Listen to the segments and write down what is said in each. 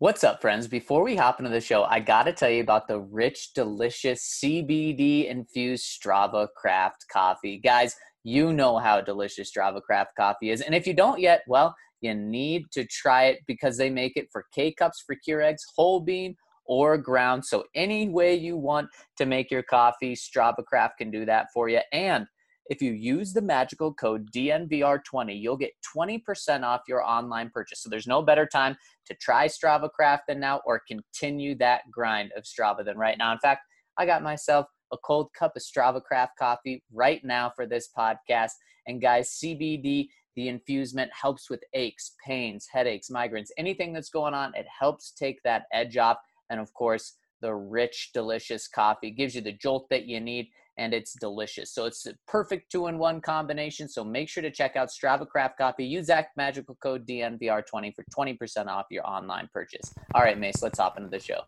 What's up, friends? Before we hop into the show, I got to tell you about the rich, delicious CBD infused Strava craft coffee. Guys, you know how delicious Strava craft coffee is. And if you don't yet, well, you need to try it because they make it for K cups for Keurigs, whole bean, or ground. So, any way you want to make your coffee, Strava craft can do that for you. And if you use the magical code DNVR20, you'll get 20% off your online purchase. So there's no better time to try Strava Craft than now or continue that grind of Strava than right now. In fact, I got myself a cold cup of Strava Craft coffee right now for this podcast. And guys, CBD, the infusement helps with aches, pains, headaches, migraines, anything that's going on. It helps take that edge off. And of course, the rich, delicious coffee gives you the jolt that you need and it's delicious. So it's a perfect two in one combination. So make sure to check out Strava Craft Coffee. Use that magical code DNVR20 for 20% off your online purchase. All right, Mace, let's hop into the show.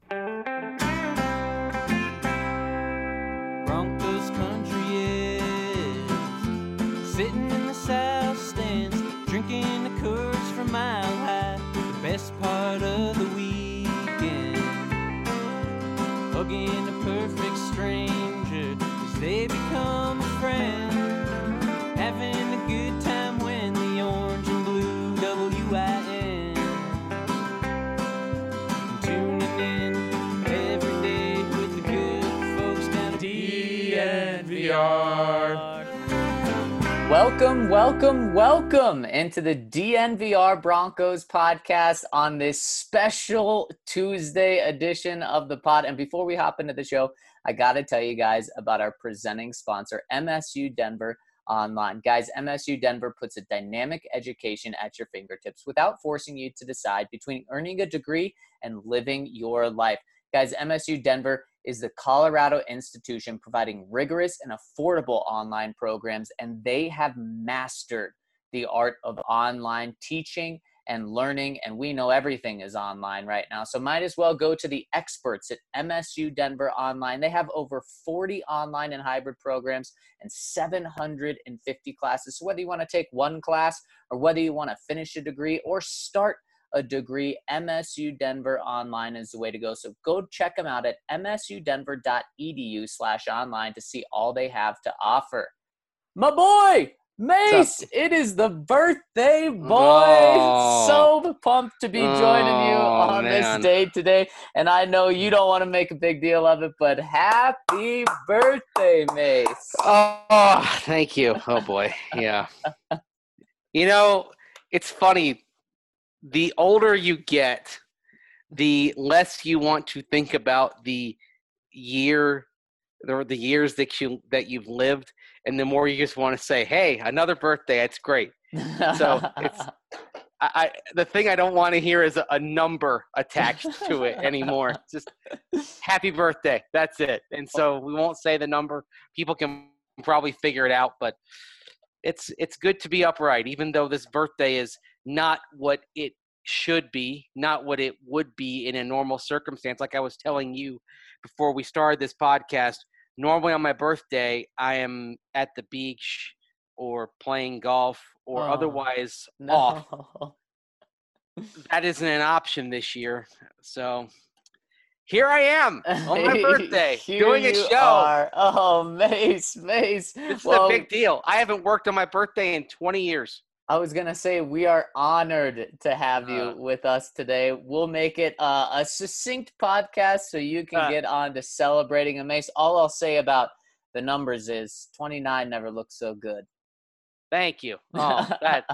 Broncos country is sitting in the south stands, drinking the Coors from Mile High. The best part of the weekend, hugging Welcome, welcome, welcome into the DNVR Broncos podcast on this special Tuesday edition of the pod. And before we hop into the show, I got to tell you guys about our presenting sponsor, MSU Denver Online. Guys, MSU Denver puts a dynamic education at your fingertips without forcing you to decide between earning a degree and living your life. Guys, MSU Denver is the Colorado institution providing rigorous and affordable online programs, and they have mastered the art of online teaching and learning. And we know everything is online right now. So might as well go to the experts at MSU Denver Online. They have over 40 online and hybrid programs and 750 classes. So whether you want to take one class or whether you want to finish a degree or start a degree, MSU Denver Online is the way to go. So go check them out at msudenver.edu slash online to see all they have to offer. My boy, Mace, it is the birthday boy. Oh. So pumped to be joining you Oh, on man. this day today. And I know you don't want to make a big deal of it, but happy birthday, Mace. Oh, thank you. Oh boy, yeah. You know, it's funny. The older you get, the less you want to think about the year, or the years that you that you've lived, and the more you just want to say, "Hey, another birthday! It's great." So, it's- I, I the thing I don't want to hear is a, a number attached to it anymore. Just happy birthday. That's it. And so we won't say the number. People can probably figure it out, but it's it's good to be upright, even though this birthday is not what it should be, not what it would be in a normal circumstance. Like I was telling you before we started this podcast, normally on my birthday, I am at the beach or playing golf or Oh, otherwise off that isn't an option this year. So here I am on my birthday doing a show. are. Oh, Mace, Mace. This is Well, a big deal. I haven't worked on my birthday in 20 years. I was gonna say we are honored to have you Uh. with us today. We'll make it uh, a succinct podcast so you can Uh. get on to celebrating a Mace. All I'll say about the numbers is 29 never looks so good. Thank you. Oh, that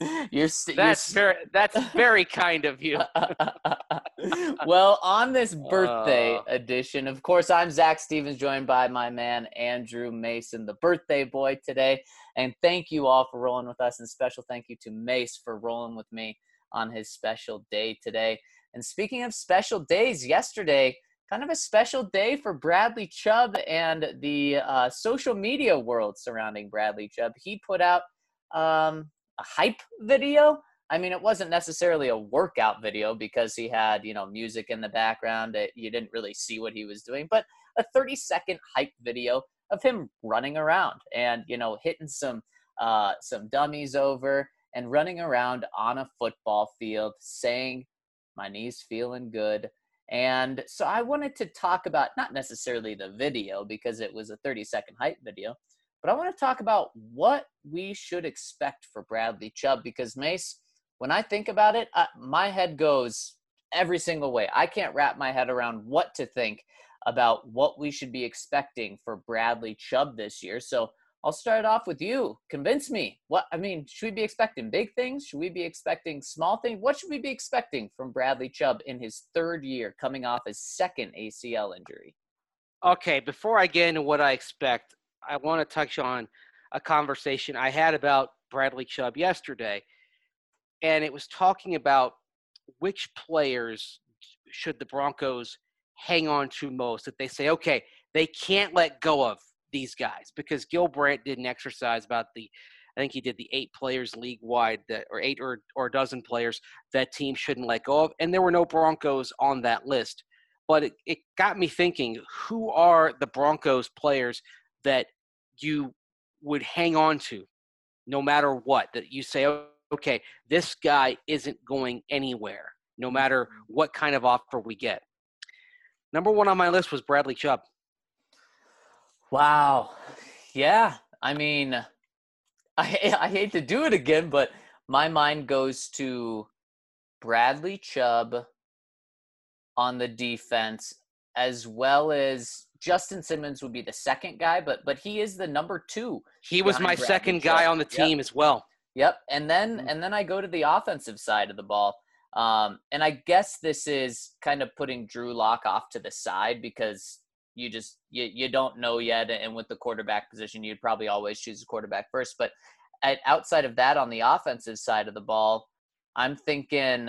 you're, st- that's you're very that's very kind of you. well, on this birthday Uh. edition, of course, I'm Zach Stevens, joined by my man Andrew Mason, the birthday boy today. And thank you all for rolling with us, and special thank you to Mace for rolling with me on his special day today. And speaking of special days, yesterday, kind of a special day for Bradley Chubb and the uh, social media world surrounding Bradley Chubb. He put out um, hype video. I mean, it wasn't necessarily a workout video because he had, you know, music in the background. It, you didn't really see what he was doing, but a 30 second hype video of him running around and, you know, hitting some uh, some dummies over and running around on a football field saying My knee's feeling good. And so I wanted to talk about not necessarily the video because it was a 30 second hype video, but I want to talk about what we should expect for Bradley Chubb because Mace, when I think about it, I, my head goes every single way. I can't wrap my head around what to think about what we should be expecting for Bradley Chubb this year. So I'll start off with you. Convince me. What I mean, should we be expecting big things? Should we be expecting small things? What should we be expecting from Bradley Chubb in his third year coming off his second ACL injury? Okay, before I get into what I expect, I want to touch on a conversation I had about Bradley Chubb yesterday. And it was talking about which players should the Broncos hang on to most that they say, okay, they can't let go of these guys because Gil Brandt did an exercise about the I think he did the eight players league wide that or eight or, or a dozen players that team shouldn't let go of. And there were no Broncos on that list. But it, it got me thinking, who are the Broncos players that you would hang on to no matter what? That you say, okay, this guy isn't going anywhere, no matter mm-hmm. what kind of offer we get. Number one on my list was Bradley Chubb. Wow. Yeah. I mean, I I hate to do it again, but my mind goes to Bradley Chubb on the defense as well as Justin Simmons would be the second guy, but but he is the number two. He was my Bradley second Chubb. guy on the team Yep. as well. Yep. And then Mhm. and then I go to the offensive side of the ball. Um, and I guess this is kind of putting Drew Lock off to the side because you just you, you don't know yet. And with the quarterback position, you'd probably always choose a quarterback first. But at, outside of that, on the offensive side of the ball, I'm thinking.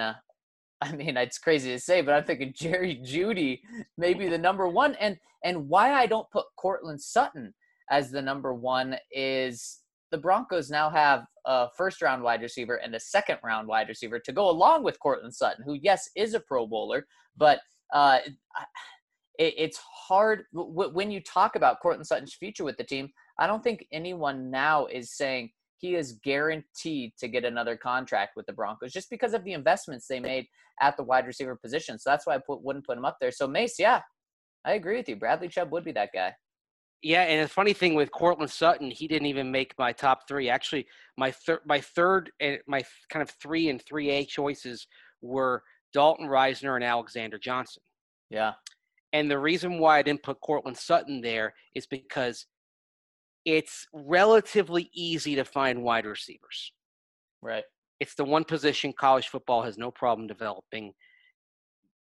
I mean, it's crazy to say, but I'm thinking Jerry Jeudy maybe the number one. And and why I don't put Courtland Sutton as the number one is the Broncos now have a first round wide receiver and a second round wide receiver to go along with Courtland Sutton, who yes is a Pro Bowler, but uh, it, it's hard when you talk about Courtland Sutton's future with the team. I don't think anyone now is saying he is guaranteed to get another contract with the Broncos just because of the investments they made at the wide receiver position. So that's why I put, wouldn't put him up there. So Mace, yeah, I agree with you. Bradley Chubb would be that guy. Yeah, and the funny thing with Courtland Sutton, he didn't even make my top three. Actually, my third, my third, and my kind of three and three A choices were Dalton Risner and Alexander Johnson. Yeah. And the reason why I didn't put Courtland Sutton there is because it's relatively easy to find wide receivers. Right. It's the one position college football has no problem developing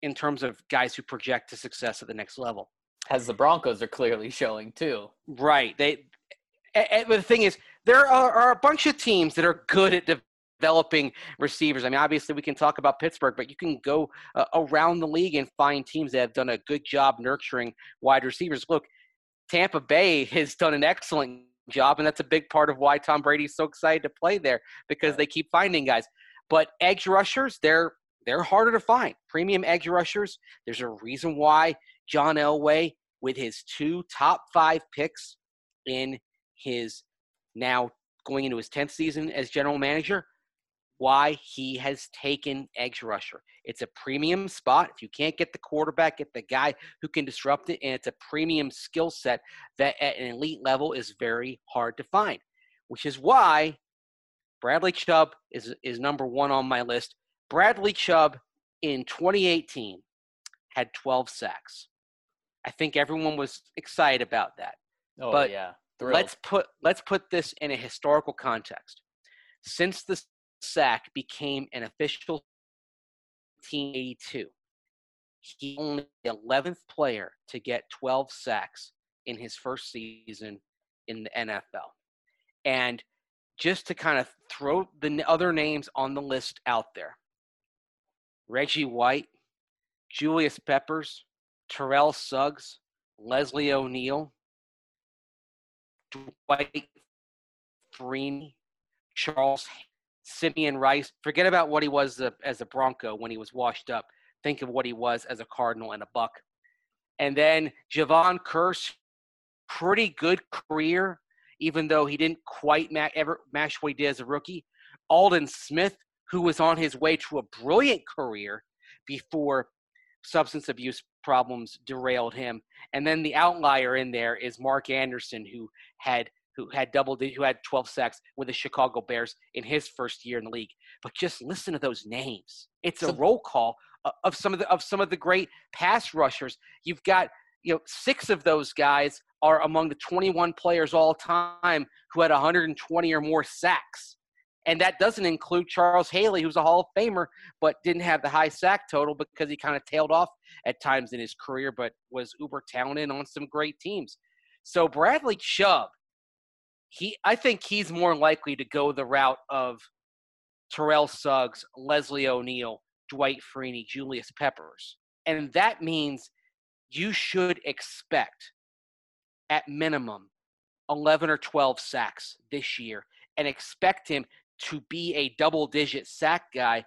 in terms of guys who project to success at the next level. As the Broncos are clearly showing too. Right. They. a- a- but the thing is, there are, are a bunch of teams that are good at developing receivers. I mean, obviously, we can talk about Pittsburgh, but you can go uh, around the league and find teams that have done a good job nurturing wide receivers. Look, Tampa Bay has done an excellent job, and that's a big part of why Tom Brady's so excited to play there because they keep finding guys. But edge rushers, they're they're harder to find. Premium edge rushers. There's a reason why John Elway, with his two top five picks in his now going into his 10th season as general manager, why he has taken edge rusher. It's a premium spot. If you can't get the quarterback, get the guy who can disrupt it, and it's a premium skill set that at an elite level is very hard to find, which is why Bradley Chubb is, is number one on my list. Bradley Chubb in 2018 had 12 sacks. I think everyone was excited about that. Oh But yeah. Thrilled. Let's put let's put this in a historical context. Since the sack became an official 1982, he only the 11th player to get 12 sacks in his first season in the NFL. And just to kind of throw the other names on the list out there. Reggie White, Julius Peppers, Terrell Suggs, Leslie O'Neal, Dwight Freeney, Charles Simeon Rice. Forget about what he was as a Bronco when he was washed up. Think of what he was as a Cardinal and a Buck. And then Jevon Kearse, pretty good career, even though he didn't quite ma- ever match what he did as a rookie. Aldon Smith, who was on his way to a brilliant career, before substance abuse problems derailed him. And then the outlier in there is Mark Anderson, who had who had double who had 12 sacks with the Chicago Bears in his first year in the league. But just listen to those names. It's a roll call of some of the of some of the great pass rushers. You've got you know six of those guys are among the 21 players all time who had 120 or more sacks. And that doesn't include Charles Haley, who's a Hall of Famer, but didn't have the high sack total because he kind of tailed off at times in his career, but was uber talented on some great teams. So Bradley Chubb, he I think he's more likely to go the route of Terrell Suggs, Leslie O'Neal, Dwight Freeney, Julius Peppers. And that means you should expect at minimum 11 or 12 sacks this year and expect him to be a double digit sack guy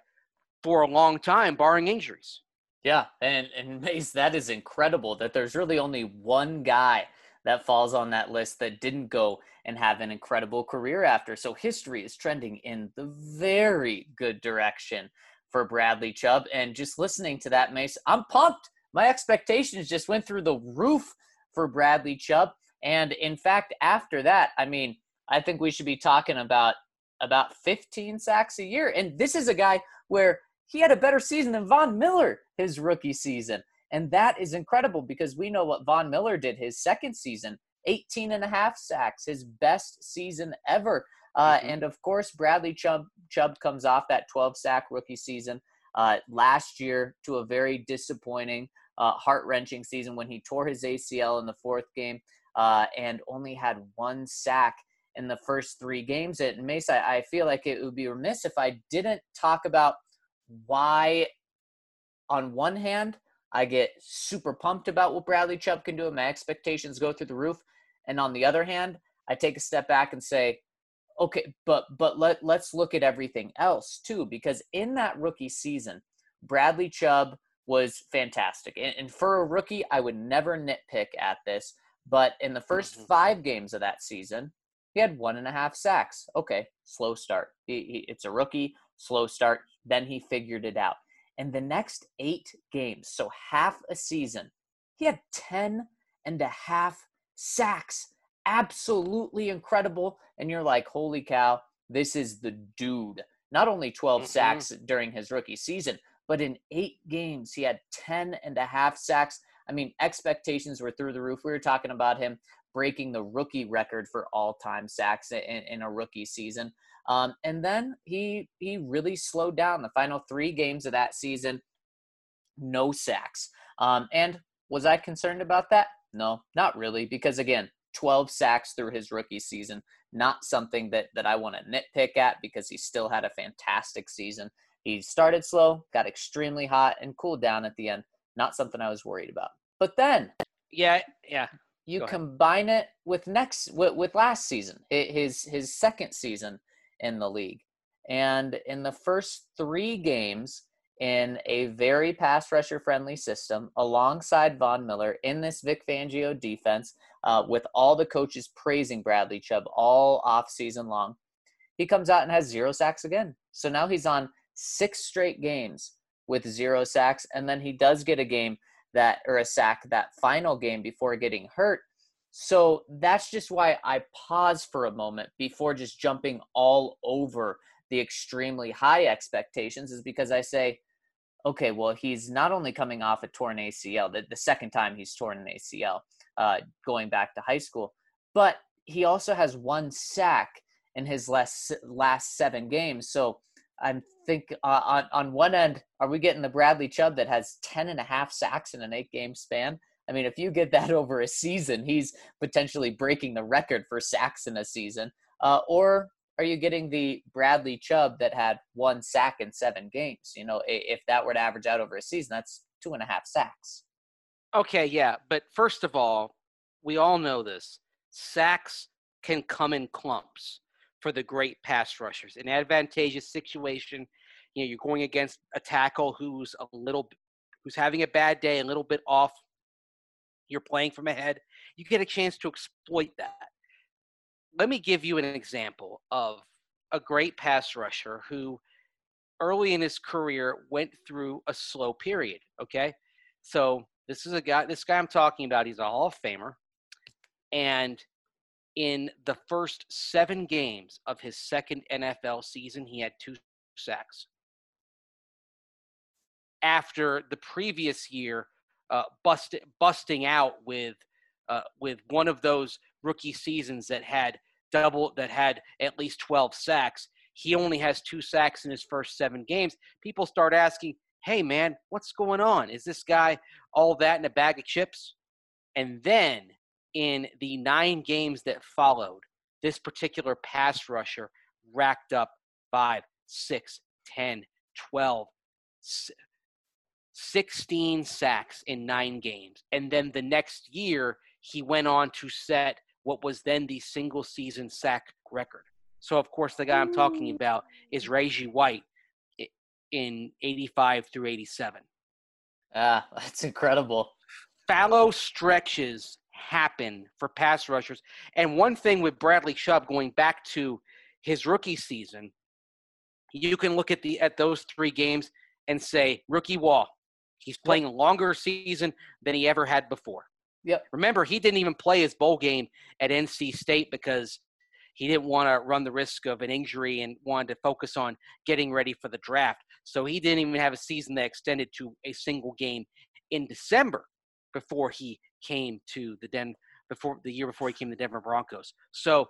for a long time, barring injuries. Yeah, and and Mace, that is incredible that there's really only one guy that falls on that list that didn't go and have an incredible career after. So history is trending in the very good direction for Bradley Chubb. And just listening to that, Mace, I'm pumped. My expectations just went through the roof for Bradley Chubb. And in fact, after that, I mean, I think we should be talking about about 15 sacks a year. And this is a guy where he had a better season than Von Miller his rookie season. And that is incredible because we know what Von Miller did his second season 18 and a half sacks, his best season ever. Uh, mm-hmm. And of course, Bradley Chubb, Chubb comes off that 12 sack rookie season uh, last year to a very disappointing, uh, heart wrenching season when he tore his ACL in the fourth game uh, and only had one sack in the first three games. At Mace, I, I feel like it would be remiss if I didn't talk about why, on one hand, I get super pumped about what Bradley Chubb can do, and my expectations go through the roof. And on the other hand, I take a step back and say, okay, but but let let's look at everything else too, because in that rookie season, Bradley Chubb was fantastic. And, and for a rookie, I would never nitpick at this. But in the 1st mm-hmm. five games of that season, he had one and a half sacks. Okay, slow start. He, he, it's a rookie, slow start. Then he figured it out. And the next eight games, so half a season, he had 10 and a half sacks. Absolutely incredible. And you're like, holy cow, this is the dude. Not only 12 mm-hmm. sacks during his rookie season, but in eight games, he had 10 and a half sacks. I mean, expectations were through the roof. We were talking about him breaking the rookie record for all-time sacks in, in a rookie season. Um, and then he he really slowed down the final three games of that season. No sacks. Um, and was I concerned about that? No, not really, because again, 12 sacks through his rookie season, not something that that I want to nitpick at because he still had a fantastic season. He started slow, got extremely hot, and cooled down at the end. Not something I was worried about. But then, yeah, yeah, you combine it with next with, with last season, his his second season in the league, and in the first three games in a very pass rusher friendly system alongside Von Miller in this Vic Fangio defense, uh, with all the coaches praising Bradley Chubb all off season long, he comes out and has zero sacks again. So now he's on six straight games with zero sacks, and then he does get a game that or a sack that final game before getting hurt. So that's just why I pause for a moment before just jumping all over the extremely high expectations is because I say, okay, well, he's not only coming off a torn ACL, the, the second time he's torn an ACL uh, going back to high school, but he also has one sack in his last last seven games. So I'm think uh, on on one end, are we getting the Bradley Chubb that has 10 and a half sacks in an eight game span? I mean, if you get that over a season, he's potentially breaking the record for sacks in a season. Uh, or are you getting the Bradley Chubb that had one sack in seven games? You know, if that were to average out over a season, that's two and a half sacks. Okay, yeah. But first of all, we all know this sacks can come in clumps for the great pass rushers. An advantageous situation, you know, you're going against a tackle who's a little, who's having a bad day, a little bit off. You're playing from ahead. You get a chance to exploit that. Let me give you an example of a great pass rusher who early in his career went through a slow period. Okay, so this is a guy. This guy I'm talking about. He's a Hall of Famer, and in the first seven games of his second NFL season, he had two sacks. After the previous year, uh, bust, busting out with uh, with one of those rookie seasons that had double that had at least 12 sacks. He only has two sacks in his first seven games. People start asking, "Hey, man, what's going on? Is this guy all that in a bag of chips?" And then in the nine games that followed, this particular pass rusher racked up five, six, 10, 12, 16 sacks in nine games. And then the next year, he went on to set what was then the single season sack record. So, of course, the guy I'm talking about is Reggie White in 85 through 87. Ah, that's incredible. Fallow stretches happen for pass rushers. And one thing with Bradley Chubb going back to his rookie season, you can look at the at those three games and say rookie wall. He's playing a longer season than he ever had before. Yep. Remember, he didn't even play his bowl game at NC State because he didn't want to run the risk of an injury and wanted to focus on getting ready for the draft. So he didn't even have a season that extended to a single game in December before he came to the Den before the year before he came to the Denver Broncos. So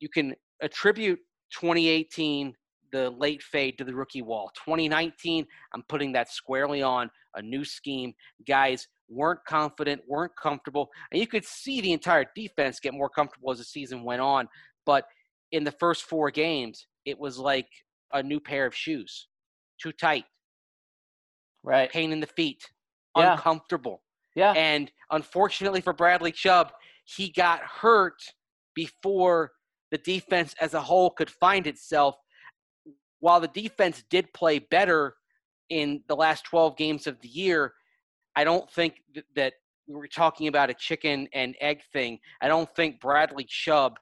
you can attribute 2018 the late fade to the rookie wall. 2019, I'm putting that squarely on a new scheme. Guys weren't confident, weren't comfortable, and you could see the entire defense get more comfortable as the season went on. But in the first four games, it was like a new pair of shoes, too tight, right? Pain in the feet, Yeah. uncomfortable. Yeah. And unfortunately for Bradley Chubb, he got hurt before the defense as a whole could find itself. While the defense did play better in the last 12 games of the year, I don't think th- that we're talking about a chicken and egg thing. I don't think Bradley Chubb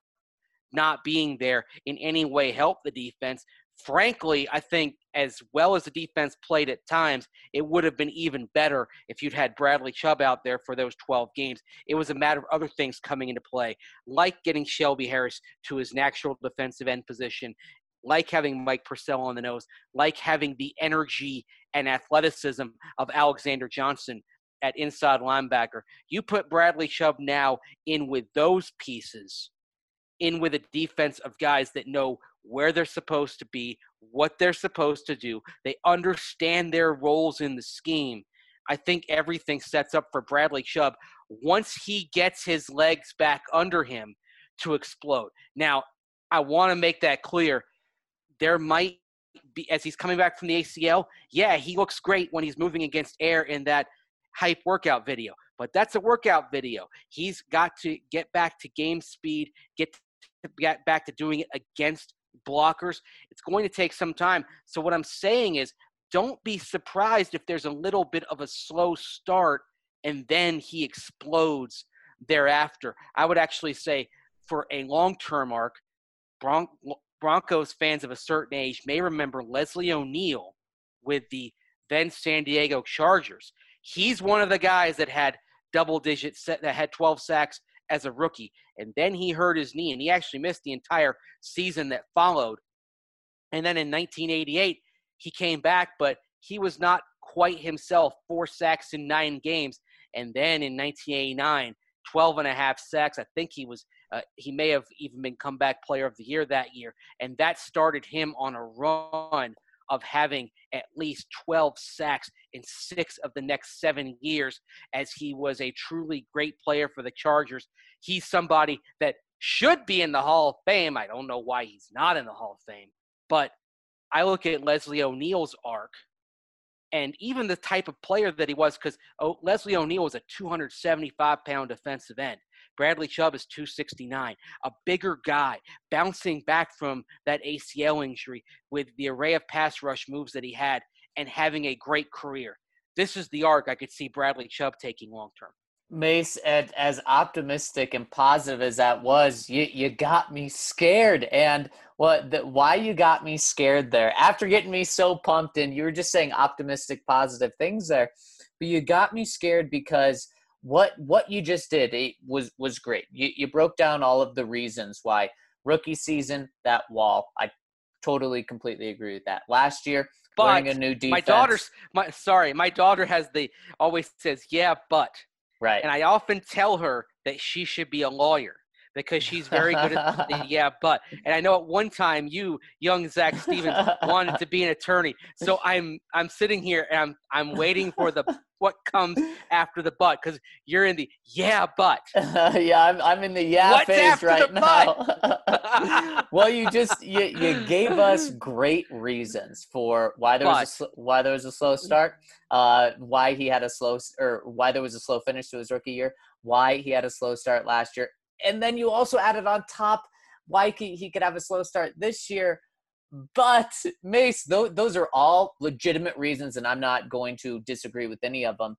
not being there in any way helped the defense. Frankly, I think as well as the defense played at times, it would have been even better if you'd had Bradley Chubb out there for those 12 games. It was a matter of other things coming into play, like getting Shelby Harris to his natural defensive end position, like having Mike Purcell on the nose, like having the energy and athleticism of Alexander Johnson at inside linebacker. You put Bradley Chubb now in with those pieces, in with a defense of guys that know where they're supposed to be, what they're supposed to do. They understand their roles in the scheme. I think everything sets up for Bradley Chubb once he gets his legs back under him to explode. Now, I want to make that clear. There might be, as he's coming back from the ACL, yeah, he looks great when he's moving against air in that hype workout video, but that's a workout video. He's got to get back to game speed, get to get back to doing it against blockers. It's going to take some time. So what I'm saying is don't be surprised if there's a little bit of a slow start and then he explodes thereafter. I would actually say for a long-term arc, Bron- Broncos fans of a certain age may remember Leslie O'Neal with the then San Diego Chargers. He's one of the guys that had double digits that had 12 sacks as a rookie and then he hurt his knee and he actually missed the entire season that followed. And then in 1988 he came back but he was not quite himself, four sacks in 9 games and then in 1989 12 and a half sacks. I think he was uh, he may have even been comeback player of the year that year and that started him on a run of having at least 12 sacks in six of the next seven years as he was a truly great player for the Chargers. He's somebody that should be in the Hall of Fame. I don't know why he's not in the Hall of Fame, but I look at Leslie O'Neal's arc and even the type of player that he was, because Leslie O'Neal was a 275 pound defensive end. Bradley Chubb is 269, a bigger guy, bouncing back from that ACL injury with the array of pass rush moves that he had and having a great career. This is the arc I could see Bradley Chubb taking long term. Mace, as optimistic and positive as that was, you you got me scared. And what the, why you got me scared there? After getting me so pumped, and you were just saying optimistic, positive things there, but you got me scared because what what you just did it was was great. You you broke down all of the reasons why rookie season that wall. I totally completely agree with that. Last year, But learning a new defense. my daughter's my sorry, my daughter has the always says, "Yeah, but." right. And I often tell her that she should be a lawyer because she's very good at the yeah, but. And I know at one time you, young Zach Stevens, wanted to be an attorney. So I'm I'm sitting here and I'm I'm waiting for the what comes after the but because you're in the yeah, but. yeah, I'm I'm in the yeah What's phase after right the now. well, you just you, you gave us great reasons for why there was a But- why there was a slow start, uh, why he had a slow or why there was a slow finish to his rookie year, why he had a slow start last year, and then you also added on top why he, could have a slow start this year. But Mace, those, those are all legitimate reasons, and I'm not going to disagree with any of them.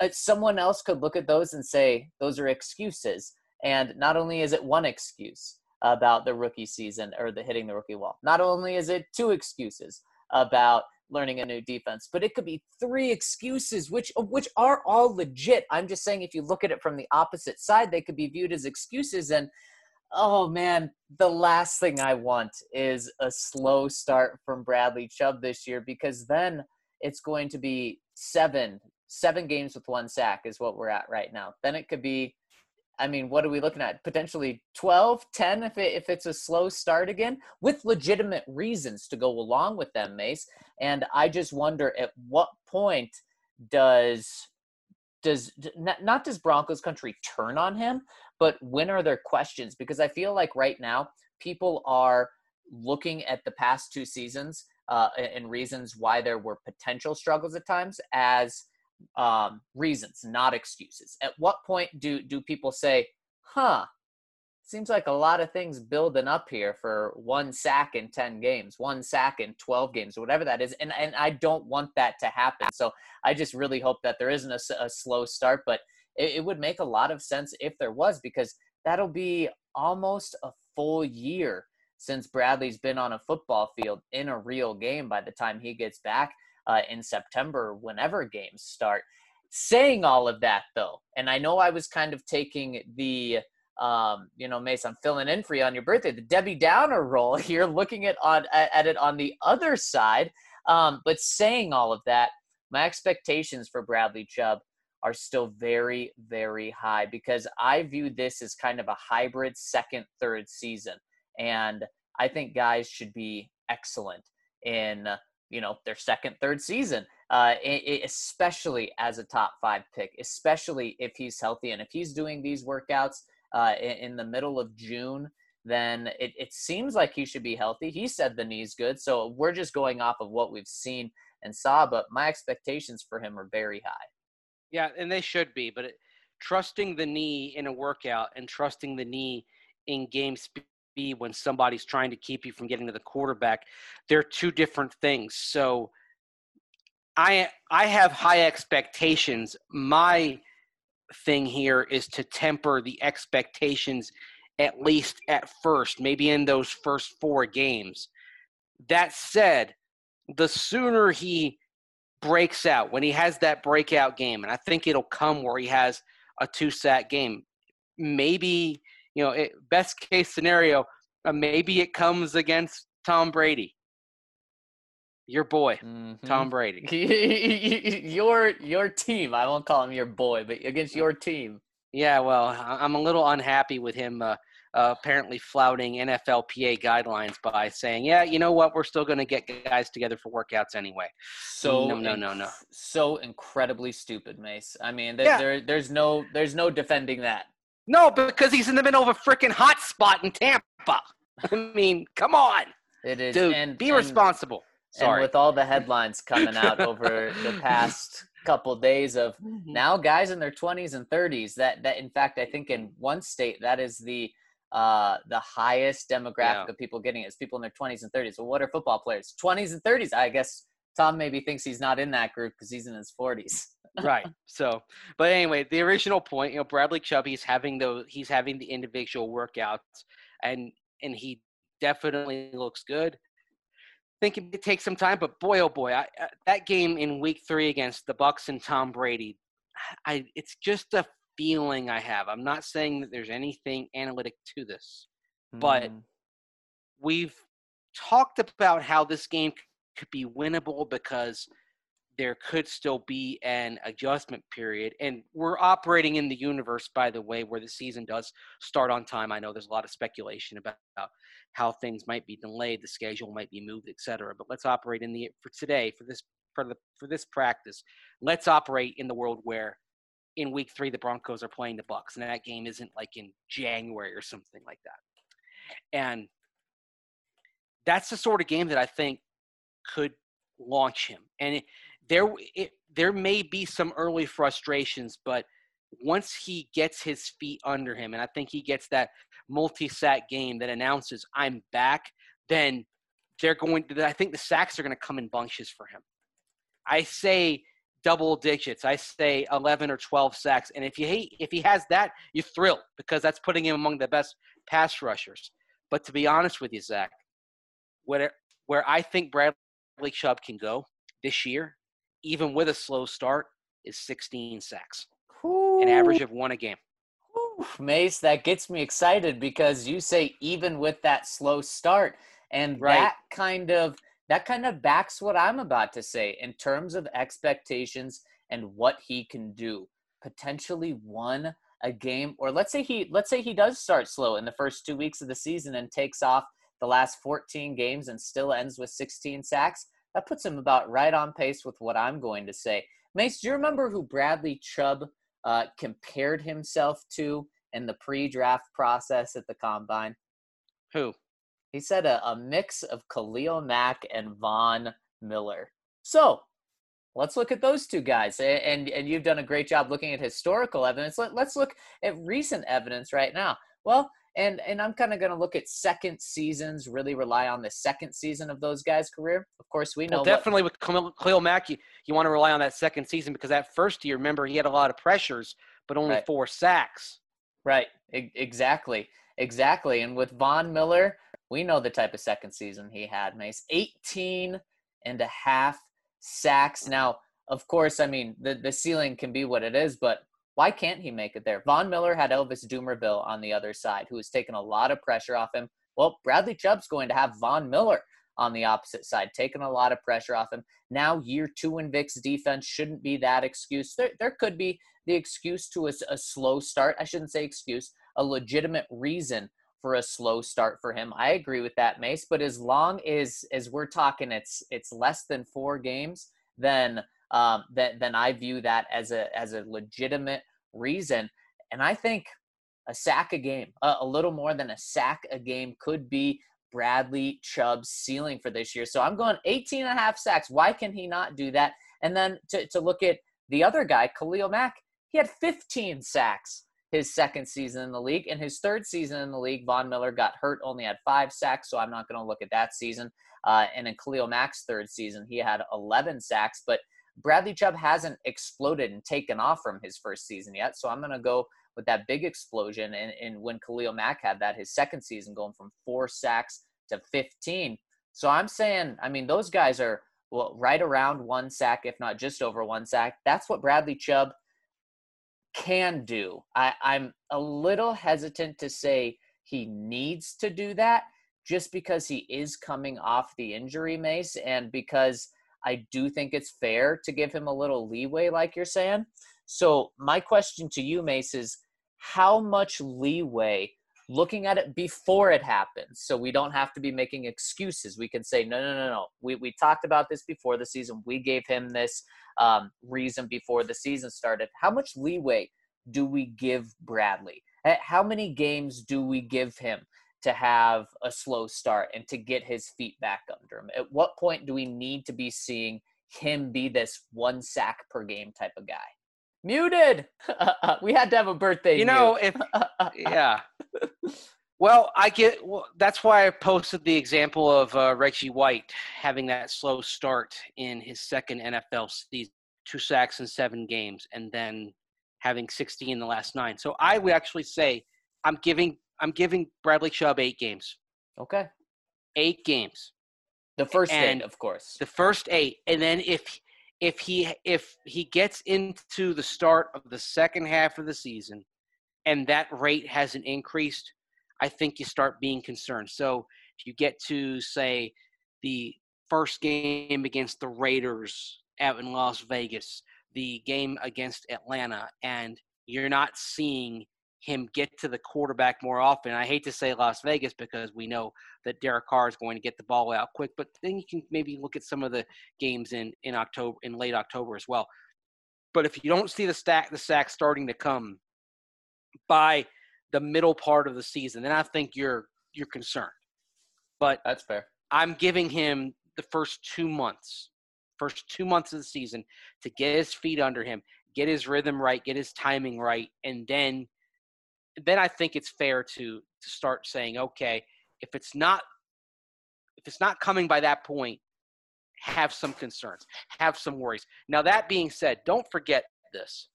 Uh, someone else could look at those and say those are excuses. And not only is it one excuse about the rookie season or the hitting the rookie wall, not only is it two excuses about learning a new defense, but it could be three excuses, which which are all legit. I'm just saying if you look at it from the opposite side, they could be viewed as excuses. And oh man, the last thing I want is a slow start from Bradley Chubb this year because then it's going to be seven seven games with one sack is what we're at right now. Then it could be I mean, what are we looking at? Potentially 12, 10 if it, if it's a slow start again with legitimate reasons to go along with them, Mace. And I just wonder at what point does does not, not does Broncos country turn on him, but when are there questions? Because I feel like right now people are looking at the past two seasons uh, and reasons why there were potential struggles at times as um, reasons, not excuses. At what point do do people say, "Huh, seems like a lot of things building up here for one sack in 10 games, one sack in 12 games, whatever that is." And and I don't want that to happen. So I just really hope that there isn't a slow start, but it, it would make a lot of sense if there was because that'll be almost a full year since Bradley's been on a football field in a real game by the time he gets back uh, in September, whenever games start. Saying all of that, though, and I know I was kind of taking the, um, you know, Mace, I'm filling in for you on your birthday, the Debbie Downer role here, looking at on at, it on the other side. Um, but saying all of that, my expectations for Bradley Chubb are still very, very high because I view this as kind of a hybrid second, third season, and I think guys should be excellent in you know their second third season uh, especially as a top five pick especially if he's healthy and if he's doing these workouts uh, in, in the middle of june then it, it seems like he should be healthy. He said the knee's good so we're just going off of what we've seen and saw but my expectations for him are very high. Yeah, and they should be, but it, trusting the knee in a workout and trusting the knee in game speed when somebody's trying to keep you from getting to the quarterback, they're two different things. So I I have high expectations. My thing here is to temper the expectations at least at first, maybe in those first four games. That said, the sooner he breaks out, when he has that breakout game, and I think it'll come where he has a two sack game, maybe, you know, it, best case scenario, uh, maybe it comes against Tom Brady, your boy, Mm-hmm. Tom Brady. your your team i won't call him your boy but against your team Yeah, well, I'm a little unhappy with him uh, uh, apparently flouting NFLPA guidelines by saying, yeah, you know what, we're still going to get guys together for workouts anyway. so No, no, no, no. so incredibly stupid mace i mean there, Yeah. there there's no there's no defending that No, because he's in the middle of a freaking hot spot in Tampa. I mean, come on, it is dude, and be and- responsible. and with all the headlines coming out over the past couple days of now guys in their 20s and 30s that that in fact i think in one state that is the uh the highest demographic Yeah. of people getting it is people in their 20s and 30s well what are football players 20s and 30s i guess tom maybe thinks he's not in that group because he's in his 40s right. So, but anyway, the original point, you know, Bradley Chubb, he's having those, he's having the individual workouts, and and he definitely looks good. think it takes some time, but boy, oh boy, I, uh, that game in Week Three against the Bucks and Tom Brady, I it's just a feeling I have. I'm not saying that there's anything analytic to this, but Mm. we've talked about how this game could be winnable because there could still be an adjustment period. And we're operating in the universe, by the way, where the season does start on time. I know there's a lot of speculation about how things might be delayed, the schedule might be moved, et cetera. But let's operate in the for today, for this for the for this practice, let's operate in the world where in week three the Broncos are playing the Bucks, and that game isn't like in January or something like that. And that's the sort of game that I think could launch him. And it, there, it, there may be some early frustrations, but once he gets his feet under him, and I think he gets that multi-sack game that announces I'm back, then they're going. I think the sacks are going to come in bunches for him. I say double digits. I say 11 or 12 sacks, and if you hate, if he has that, you thrill because that's putting him among the best pass rushers. But to be honest with you, Zach, where where I think Bradley Chubb can go this year, even with a slow start, is 16 sacks, an average of one a game. Whew, Mace, that gets me excited because you say even with that slow start, and Right. that kind of that kind of backs what I'm about to say in terms of expectations and what he can do. Potentially one a game, or let's say he let's say he does start slow in the first two weeks of the season and takes off the last 14 games and still ends with 16 sacks. That puts him about right on pace with what I'm going to say. Mace, do you remember who Bradley Chubb uh, compared himself to in the pre-draft process at the combine. Who? He said a, a mix of Khalil Mack and Von Miller. So let's look at those two guys. And and you've done a great job looking at historical evidence. Let, let's look at recent evidence right now. Well, and and I'm kind of going to look at second seasons. Really rely on the second season of those guys' career. Of course, we know Well, what- definitely with Khalil Khalil Mack, you, you want to rely on that second season because that first year, remember, he had a lot of pressures, but only Right. four sacks. Right. E- exactly. Exactly. And with Von Miller, we know the type of second season he had, Mace. 18 and a half sacks. Now, of course, I mean, the, the ceiling can be what it is, but why can't he make it there? Von Miller had Elvis Dumervil on the other side, who has taken a lot of pressure off him. Well, Bradley Chubb's going to have Von Miller on the opposite side, taking a lot of pressure off him. Now, year two in Vic's defense shouldn't be that excuse. There, there could be the excuse to a slow start. I shouldn't say excuse, a legitimate reason for a slow start for him. I agree with that, Mace. But as long as as we're talking, it's it's less than four games, then um, then then I view that as a as a legitimate reason. And I think a sack a game, a, a little more than a sack a game, could be Bradley Chubb's ceiling for this year. So I'm going 18 and a half sacks. Why can he not do that? And then to, to look at the other guy, Khalil Mack, he had 15 sacks his second season in the league. In his third season in the league, Von Miller got hurt, only had five sacks, so I'm not going to look at that season. Uh, and in Khalil Mack's third season, he had 11 sacks, but Bradley Chubb hasn't exploded and taken off from his first season yet. So I'm going to go with that big explosion. And, and when Khalil Mack had that, his second season going from four sacks to 15. So I'm saying, I mean, those guys are well, right around one sack, if not just over one sack. That's what Bradley Chubb can do. I, I'm a little hesitant to say he needs to do that just because he is coming off the injury mace and because I do think it's fair to give him a little leeway, like you're saying. So, my question to you, Mace, is how much leeway looking at it before it happens so we don't have to be making excuses. We can say no no no no. We, we talked about this before the season. We gave him this um, reason before the season started. How much leeway do we give bradley? How many games do we give him to have a slow start and to get his feet back under him at what point do we need to be seeing him be this one sack per game type of guy muted we had to have a birthday You know, mute. if yeah. Well, I get. Well, that's why I posted the example of uh, Reggie White having that slow start in his second NFL season. two sacks in seven games and then having 60 in the last nine. So I would actually say I'm giving I'm giving Bradley Chubb eight games. Okay. Eight games. The first And eight, of course. The first eight. And then if if he if he gets into the start of the second half of the season and that rate hasn't increased, I think you start being concerned. So if you get to say the first game against the Raiders out in Las Vegas, the game against Atlanta, and you're not seeing him get to the quarterback more often. I hate to say Las Vegas because we know that Derek Carr is going to get the ball out quick, but then you can maybe look at some of the games in in October, in late October as well. But if you don't see the stack, the sack starting to come by the middle part of the season, then I think you're you're concerned. But That's fair. I'm giving him the first two months, first two months of the season to get his feet under him, get his rhythm right, get his timing right, and then then I think it's fair to to start saying, okay, if it's not if it's not coming by that point, have some concerns, have some worries. Now that being said, don't forget this.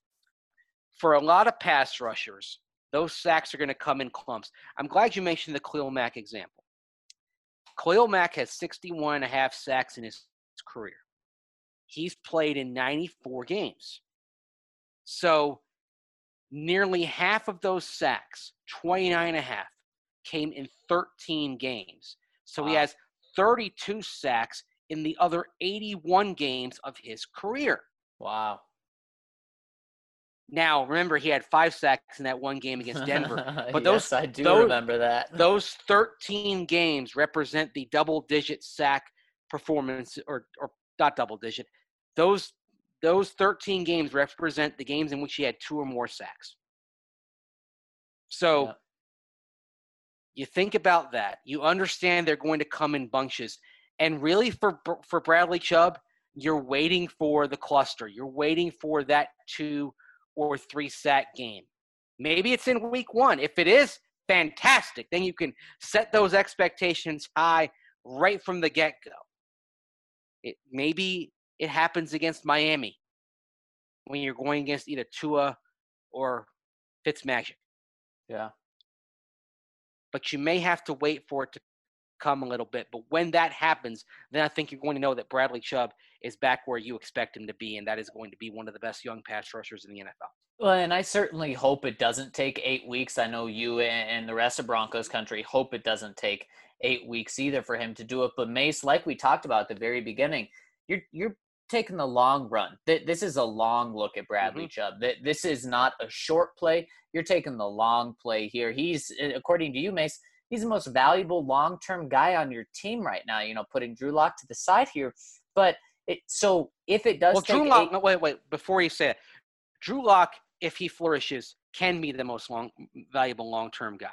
For a lot of pass rushers, those sacks are going to come in clumps. I'm glad you mentioned the Khalil Mack example. Khalil Mack has 61 and a half sacks in his career. He's played in 94 games. So nearly half of those sacks, 29 and a half, came in 13 games. So he has 32 sacks in the other 81 games of his career. Wow. Now, remember, he had five sacks in that one game against Denver. But those- yes, I do those- remember that. Those 13 games represent the double digit sack performance, or, or not double digit. Those those 13 games represent the games in which he had two or more sacks. So Yeah. you think about that. You understand they're going to come in bunches. And really, for for Bradley Chubb, you're waiting for the cluster. You're waiting for that two or three sack game. Maybe it's in week one. If it is, fantastic. Then you can set those expectations high right from the get go. It maybe it happens against Miami when you're going against either Tua or Fitzmagic Yeah. but you may have to wait for it to come a little bit. But when that happens, then I think you're going to know that Bradley Chubb is back where you expect him to be, and that is going to be one of the best young pass rushers in the NFL. Well, and I certainly hope it doesn't take eight weeks. I know you and the rest of Broncos country hope it doesn't take eight weeks either for him to do it. But Mace, like we talked about at the very beginning, you're you're taking the long run. This is a long look at Bradley mm-hmm. Chubb. This is not a short play. You're taking the long play here. He's, according to you, Mace, he's the most valuable long-term guy on your team right now. You know, putting Drew Lock to the side here, but it, so if it does well, take Drew Lock. No, wait, wait. Before you say it, Drew Lock, if he flourishes, can be the most long, valuable long-term guy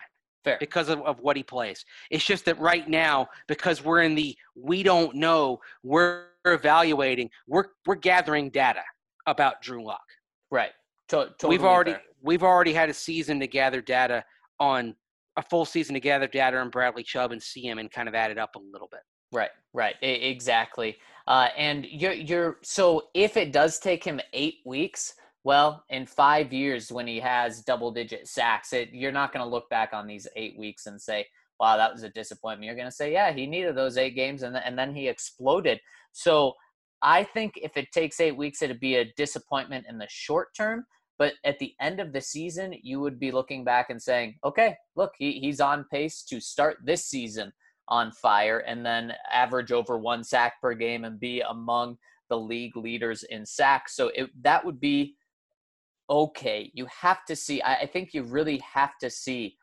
fair. because of, of what he plays. It's just that right now, because we're in the we don't know, we're evaluating, we're we're gathering data about Drew Lock. Right. To- totally we've already fair. we've already had a season to gather data on a full season to gather data on Bradley Chubb and see him and kind of add it up a little bit. Right, right, e- exactly. Uh, and you're you're so if it does take him eight weeks, well, in five years when he has double digit sacks, it, you're not going to look back on these eight weeks and say, "Wow, that was a disappointment." You're going to say, "Yeah, he needed those eight games, and th- and then he exploded." So I think if it takes eight weeks, it'd be a disappointment in the short term. But at the end of the season, you would be looking back and saying, "Okay, look, he, he's on pace to start this season." on fire and then average over one sack per game and be among the league leaders in sacks. So it, that would be okay. You have to see, I, I think you really have to see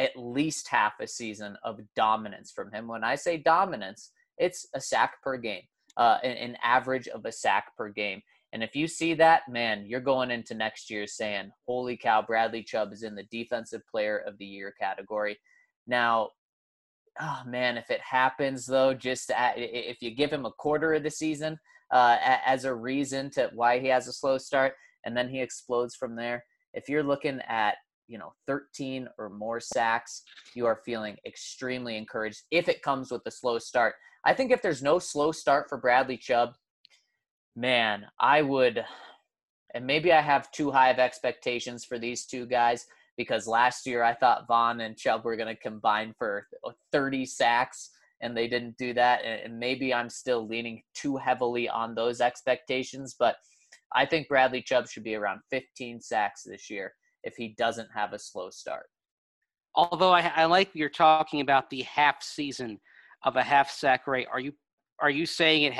at least half a season of dominance from him. When I say dominance, it's a sack per game, uh, an, an average of a sack per game. And if you see that, man, you're going into next year saying, holy cow, Bradley Chubb is in the defensive player of the year category. Now, oh man, if it happens though, just at, if you give him a quarter of the season uh, as a reason to why he has a slow start, and then he explodes from there. If you're looking at you know 13 or more sacks, you are feeling extremely encouraged if it comes with a slow start. I think if there's no slow start for Bradley Chubb, Man, I would, and maybe I have too high of expectations for these two guys because last year I thought Von and Chubb were going to combine for 30 sacks and they didn't do that. And maybe I'm still leaning too heavily on those expectations, but I think Bradley Chubb should be around 15 sacks this year if he doesn't have a slow start. Although I, I like you're talking about the half season of a half sack rate. Are you are you saying it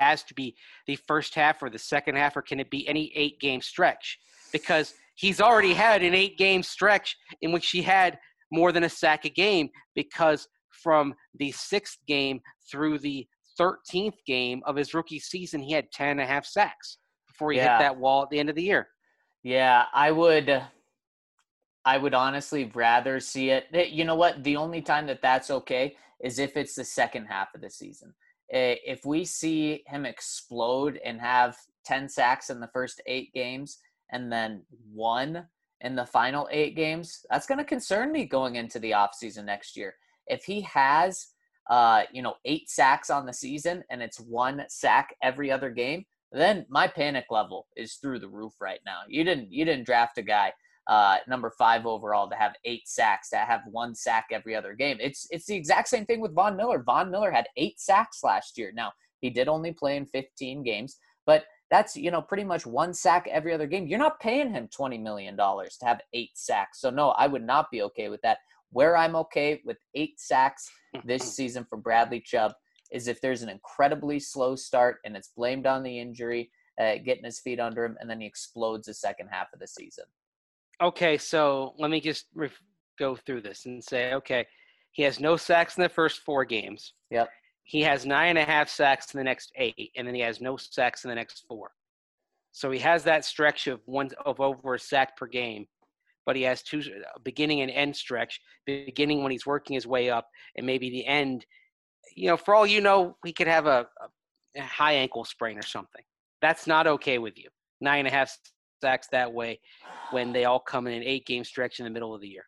has to be the first half or the second half, or can it be any eight game stretch? Because he's already had an eight game stretch in which he had more than a sack a game because from the sixth game through the 13th game of his rookie season, he had 10 and a half sacks before he Yeah. hit that wall at the end of the year. Yeah, I would. I would honestly rather see it. You know what? The only time that that's okay is if it's the second half of the season. Eh, If we see him explode and have 10 sacks in the first eight games and then one in the final eight games, that's going to concern me going into the offseason next year. If he has, uh, you know, eight sacks on the season and it's one sack every other game, then my panic level is through the roof right now. You didn't you didn't draft a guy uh, number five overall to have eight sacks, to have one sack every other game. It's it's the exact same thing with Von Miller. Von Miller had eight sacks last year. Now he did only play in 15 games, but that's you know pretty much one sack every other game. You're not paying him 20 million dollars to have eight sacks. So no, I would not be okay with that. Where I'm okay with eight sacks this season for Bradley Chubb is if there's an incredibly slow start and it's blamed on the injury, uh, getting his feet under him, and then he explodes the second half of the season. Okay, so let me just ref- go through this and say, okay, he has no sacks in the first four games. Yep. He has nine and a half sacks in the next eight, and then he has no sacks in the next four. So he has that stretch of one of over a sack per game, but he has two beginning and end stretch. Beginning when he's working his way up, and maybe the end. You know, for all you know, he could have a, a high ankle sprain or something. That's not okay with you. Nine and a half sacks that way when they all come in an eight game stretch in the middle of the year.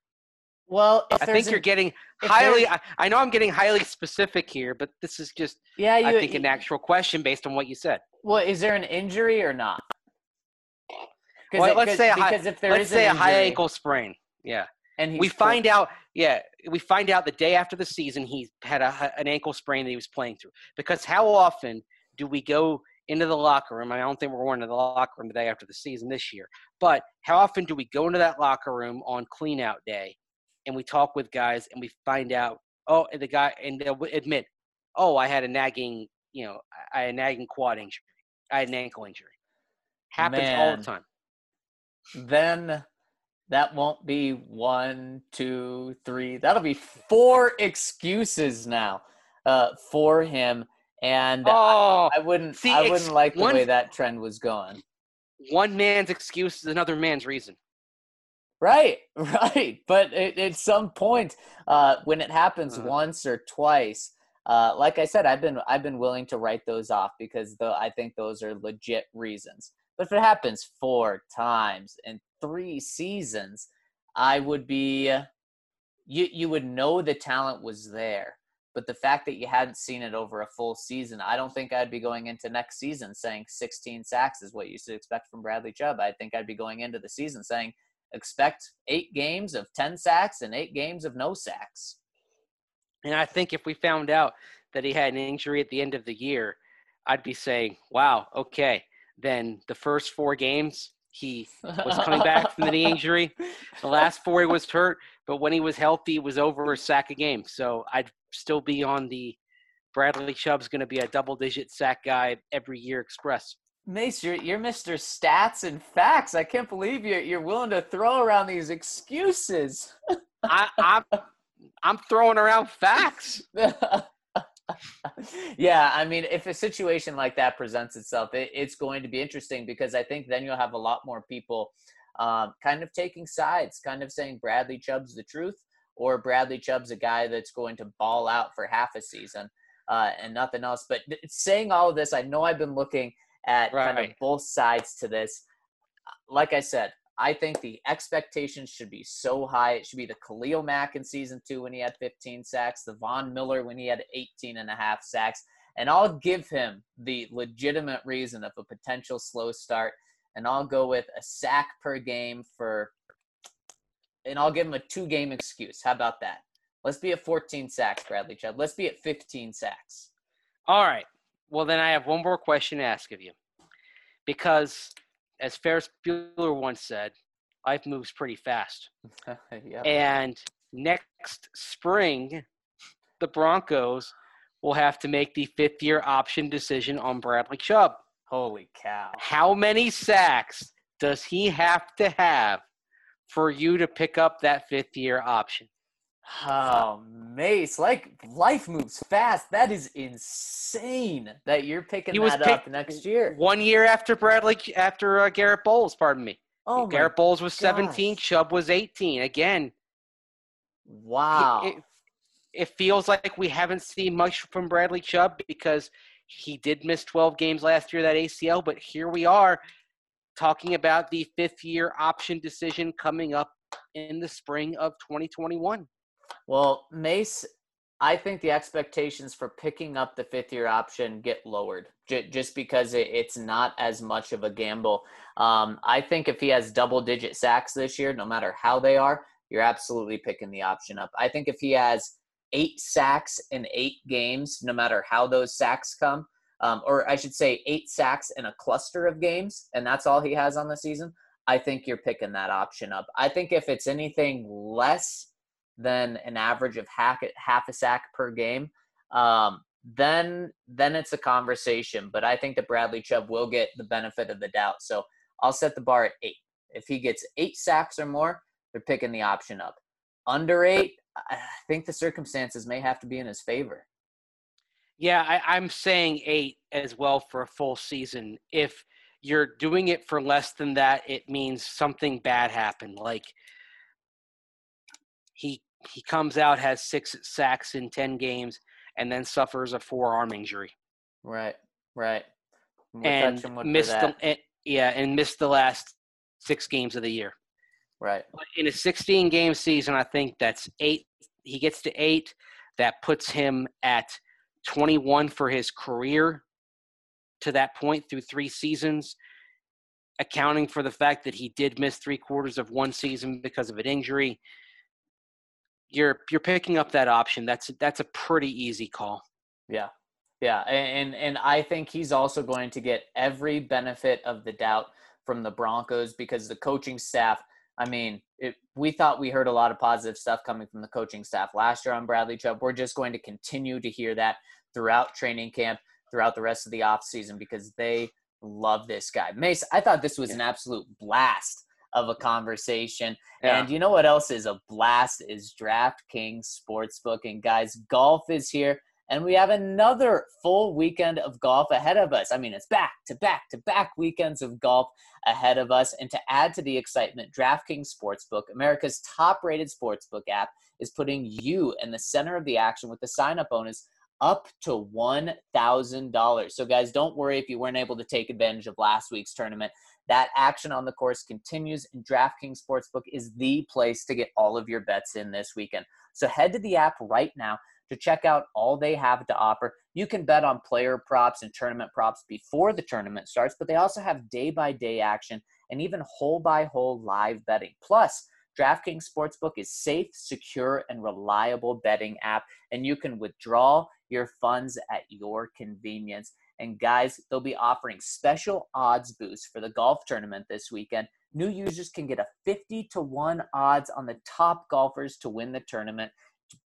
Well, if I think you're getting highly. I, I know I'm getting highly specific here, but this is just yeah, you, I think an actual question based on what you said. Well, is there an injury or not? Well, it- let's say a high, because if there let's is say a high ankle sprain. Yeah, and we full- find out. Yeah, we find out the day after the season he had a, an ankle sprain that he was playing through. Because how often do we go into the locker room? I don't think we're going to the locker room the day after the season this year. But how often do we go into that locker room on clean out day and we talk with guys and we find out, oh, and the guy, and they'll admit, oh, I had a nagging, you know, I had a nagging quad injury. I had an ankle injury. Happens all the time. then that won't be one, two, three. That'll be four excuses now uh, for him, and Oh, I wouldn't. see, I wouldn't like the one- way that trend was going. one man's excuse is another man's reason. Right, right. But at, at some point, uh, when it happens Uh-huh. once or twice, uh, like I said, I've been I've been willing to write those off because the, I think those are legit reasons. But if it happens four times in three seasons, I would be uh, you you would know the talent was there. But the fact that you hadn't seen it over a full season, I don't think I'd be going into next season saying 16 sacks is what you should expect from Bradley Chubb. I think I'd be going into the season saying expect eight games of 10 sacks and eight games of no sacks. And I think if we found out that he had an injury at the end of the year, I'd be saying, wow, okay. Then the first four games, he was coming back from the knee injury. The last four, he was hurt. But when he was healthy, it was over a sack a game. So I'd still be on the Bradley Chubb's going to be a double digit sack guy every year express. Mace, you're, you're Mr. Stats and Facts. I can't believe you're, you're willing to throw around these excuses. I, I'm, I'm throwing around facts. yeah, I mean, if a situation like that presents itself, it, it's going to be interesting because I think then you'll have a lot more people um, kind of taking sides, kind of saying Bradley Chubb's the truth, or Bradley Chubb's a guy that's going to ball out for half a season uh, and nothing else. But th- saying all of this, I know I've been looking at kind of both sides to this. Like I said, I think the expectations should be so high. It should be the Khalil Mack in season two when he had 15 sacks, the Von Miller when he had 18 and a half sacks. And I'll give him the legitimate reason of a potential slow start. And I'll go with a sack per game for, and I'll give him a two game excuse. How about that? Let's be at 14 sacks, Bradley Chubb. Let's be at 15 sacks. All right. Well, then I have one more question to ask of you. Because, as Ferris Bueller once said, life moves pretty fast. yeah. And next spring, the Broncos will have to make the fifth year option decision on Bradley Chubb. Holy cow. How many sacks does he have to have for you to pick up that fifth year option? Oh, Mace, like life moves fast. That is insane that you're picking He that up next year. One year after Bradley, after uh, Garett Bolles, pardon me. Oh, Garett Bolles was 17. Chubb was 18. Again, wow. it, it feels like we haven't seen much from Bradley Chubb because he did miss 12 games last year, that ACL, but here we are talking about the fifth year option decision coming up in the spring of 2021. Well, Mace, I think the expectations for picking up the fifth year option get lowered j- just because it, it's not as much of a gamble. Um, I think if he has double digit sacks this year, no matter how they are, you're absolutely picking the option up. I think if he has eight sacks in eight games, no matter how those sacks come, um, or I should say eight sacks in a cluster of games, and that's all he has on the season, I think you're picking that option up. I think if it's anything less than an average of half half a sack per game, um, then then it's a conversation. But I think that Bradley Chubb will get the benefit of the doubt. So I'll set the bar at eight. If he gets eight sacks or more, they're picking the option up. Under eight, I think the circumstances may have to be in his favor. Yeah, I, I'm saying eight as well for a full season. If you're doing it for less than that, it means something bad happened. Like he he comes out has six sacks in ten games and then suffers a forearm injury Right, right. And touching wood for missed the and, yeah and missed the last six games of the year. Right. But in a 16 game season, I think that's eight. He gets to eight. That puts him at 21 for his career to that point through three seasons, accounting for the fact that he did miss three quarters of one season because of an injury. You're you're picking up that option. That's that's a pretty easy call. Yeah. Yeah, and and I think he's also going to get every benefit of the doubt from the Broncos because the coaching staff. I mean, it, we thought we heard a lot of positive stuff coming from the coaching staff last year on Bradley Chubb. We're just going to continue to hear that throughout training camp, throughout the rest of the offseason because they love this guy. Mace, I thought this was an absolute blast of a conversation. Yeah. And you know what else is a blast is DraftKings Sportsbook. And guys, golf is here. And we have another full weekend of golf ahead of us. I mean, it's back to back to back weekends of golf ahead of us. And to add to the excitement, DraftKings Sportsbook, America's top rated sportsbook app, is putting you in the center of the action with the sign up bonus up to $1,000. So, guys, don't worry if you weren't able to take advantage of last week's tournament. That action on the course continues, and DraftKings Sportsbook is the place to get all of your bets in this weekend. So, head to the app right now to check out all they have to offer. You can bet on player props and tournament props before the tournament starts, but they also have day by day action and even hole by hole live betting. Plus, DraftKings Sportsbook is safe, secure, and reliable betting app, and you can withdraw your funds at your convenience. And guys, they'll be offering special odds boosts for the golf tournament this weekend. New users can get a 50 to 1 odds on the top golfers to win the tournament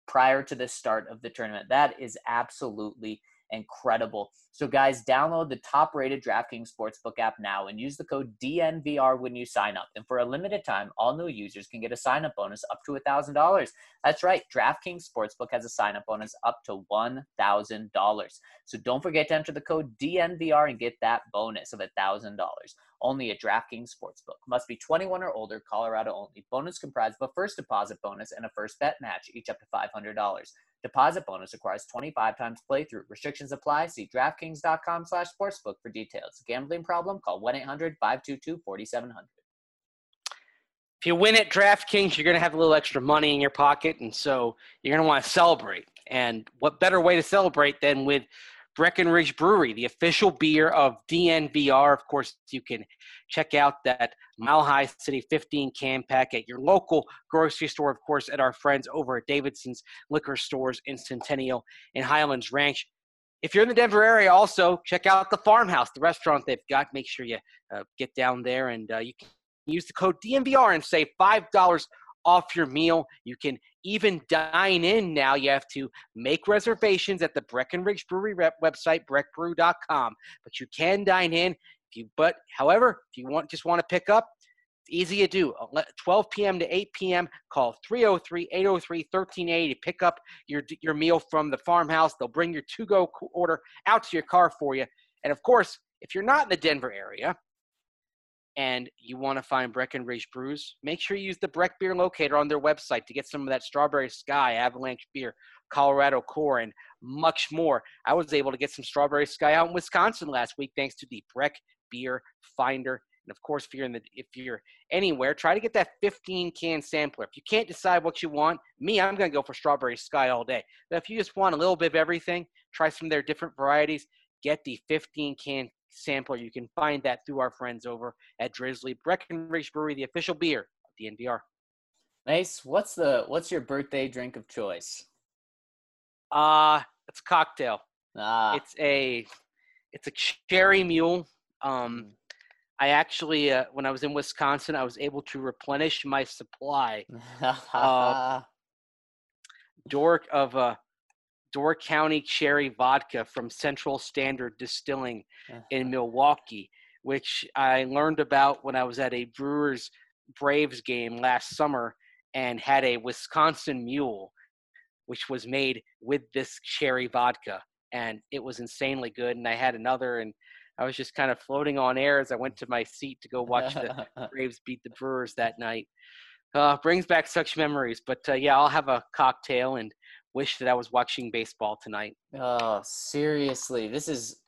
prior to the start of the tournament. That is absolutely incredible. So, guys, download the top rated DraftKings Sportsbook app now and use the code DNVR when you sign up. And for a limited time, all new users can get a sign up bonus up to $1,000. That's right, DraftKings Sportsbook has a sign up bonus up to $1,000. So, don't forget to enter the code DNVR and get that bonus of $1,000 only at DraftKings Sportsbook. Must be 21 or older, Colorado only. Bonus comprised of a first deposit bonus and a first bet match, each up to $500. Deposit bonus requires 25 times playthrough. Restrictions apply. See DraftKings.com slash sportsbook for details. Gambling problem? Call 1-800-522-4700. If you win at DraftKings, you're going to have a little extra money in your pocket, and so you're going to want to celebrate. And what better way to celebrate than with Breckenridge Brewery, the official beer of DNVR. Of course, you can check out that Mile High City 15 can pack at your local grocery store. Of course, at our friends over at Davidson's Liquor Stores in Centennial and Highlands Ranch. If you're in the Denver area, also check out the Farmhouse, the restaurant they've got. Make sure you uh, get down there and uh, you can use the code DNVR and save $5 off your meal. You can even dine in now. You have to make reservations at the Breckenridge Brewery website, breckbrew.com. But you can dine in. If you, but however, if you want just want to pick up, it's easy to do. Uh, 12 p.m. to 8 p.m. Call 303-803-1380 to pick up your your meal from the farmhouse. They'll bring your to-go order out to your car for you. And of course, if you're not in the Denver area, and you want to find Breckenridge brews, make sure you use the Breck Beer Locator on their website to get some of that Strawberry Sky, Avalanche Beer, Colorado Core, and much more. I was able to get some Strawberry Sky out in Wisconsin last week thanks to the Breck Beer Finder. And of course, if you're in the if you're anywhere, try to get that 15 can sampler. If you can't decide what you want, me, I'm gonna go for Strawberry Sky all day. But if you just want a little bit of everything, try some of their different varieties. Get the 15 can sampler. You can find that through our friends over at Drizly Breckenridge Brewery, the official beer of DNVR. Nice. What's the what's your birthday drink of choice? Uh it's a cocktail. Ah, It's a it's a cherry mule. Um, I actually, uh, when I was in Wisconsin, I was able to replenish my supply uh, Dork of uh, Door County Cherry Vodka from Central Standard Distilling in Milwaukee, which I learned about when I was at a Brewers Braves game last summer and had a Wisconsin Mule, which was made with this cherry vodka, and it was insanely good. And I had another, and I was just kind of floating on air as I went to my seat to go watch the Braves beat the Brewers that night. Uh, brings back such memories. But uh, yeah, I'll have a cocktail and wish that I was watching baseball tonight. oh, seriously, this is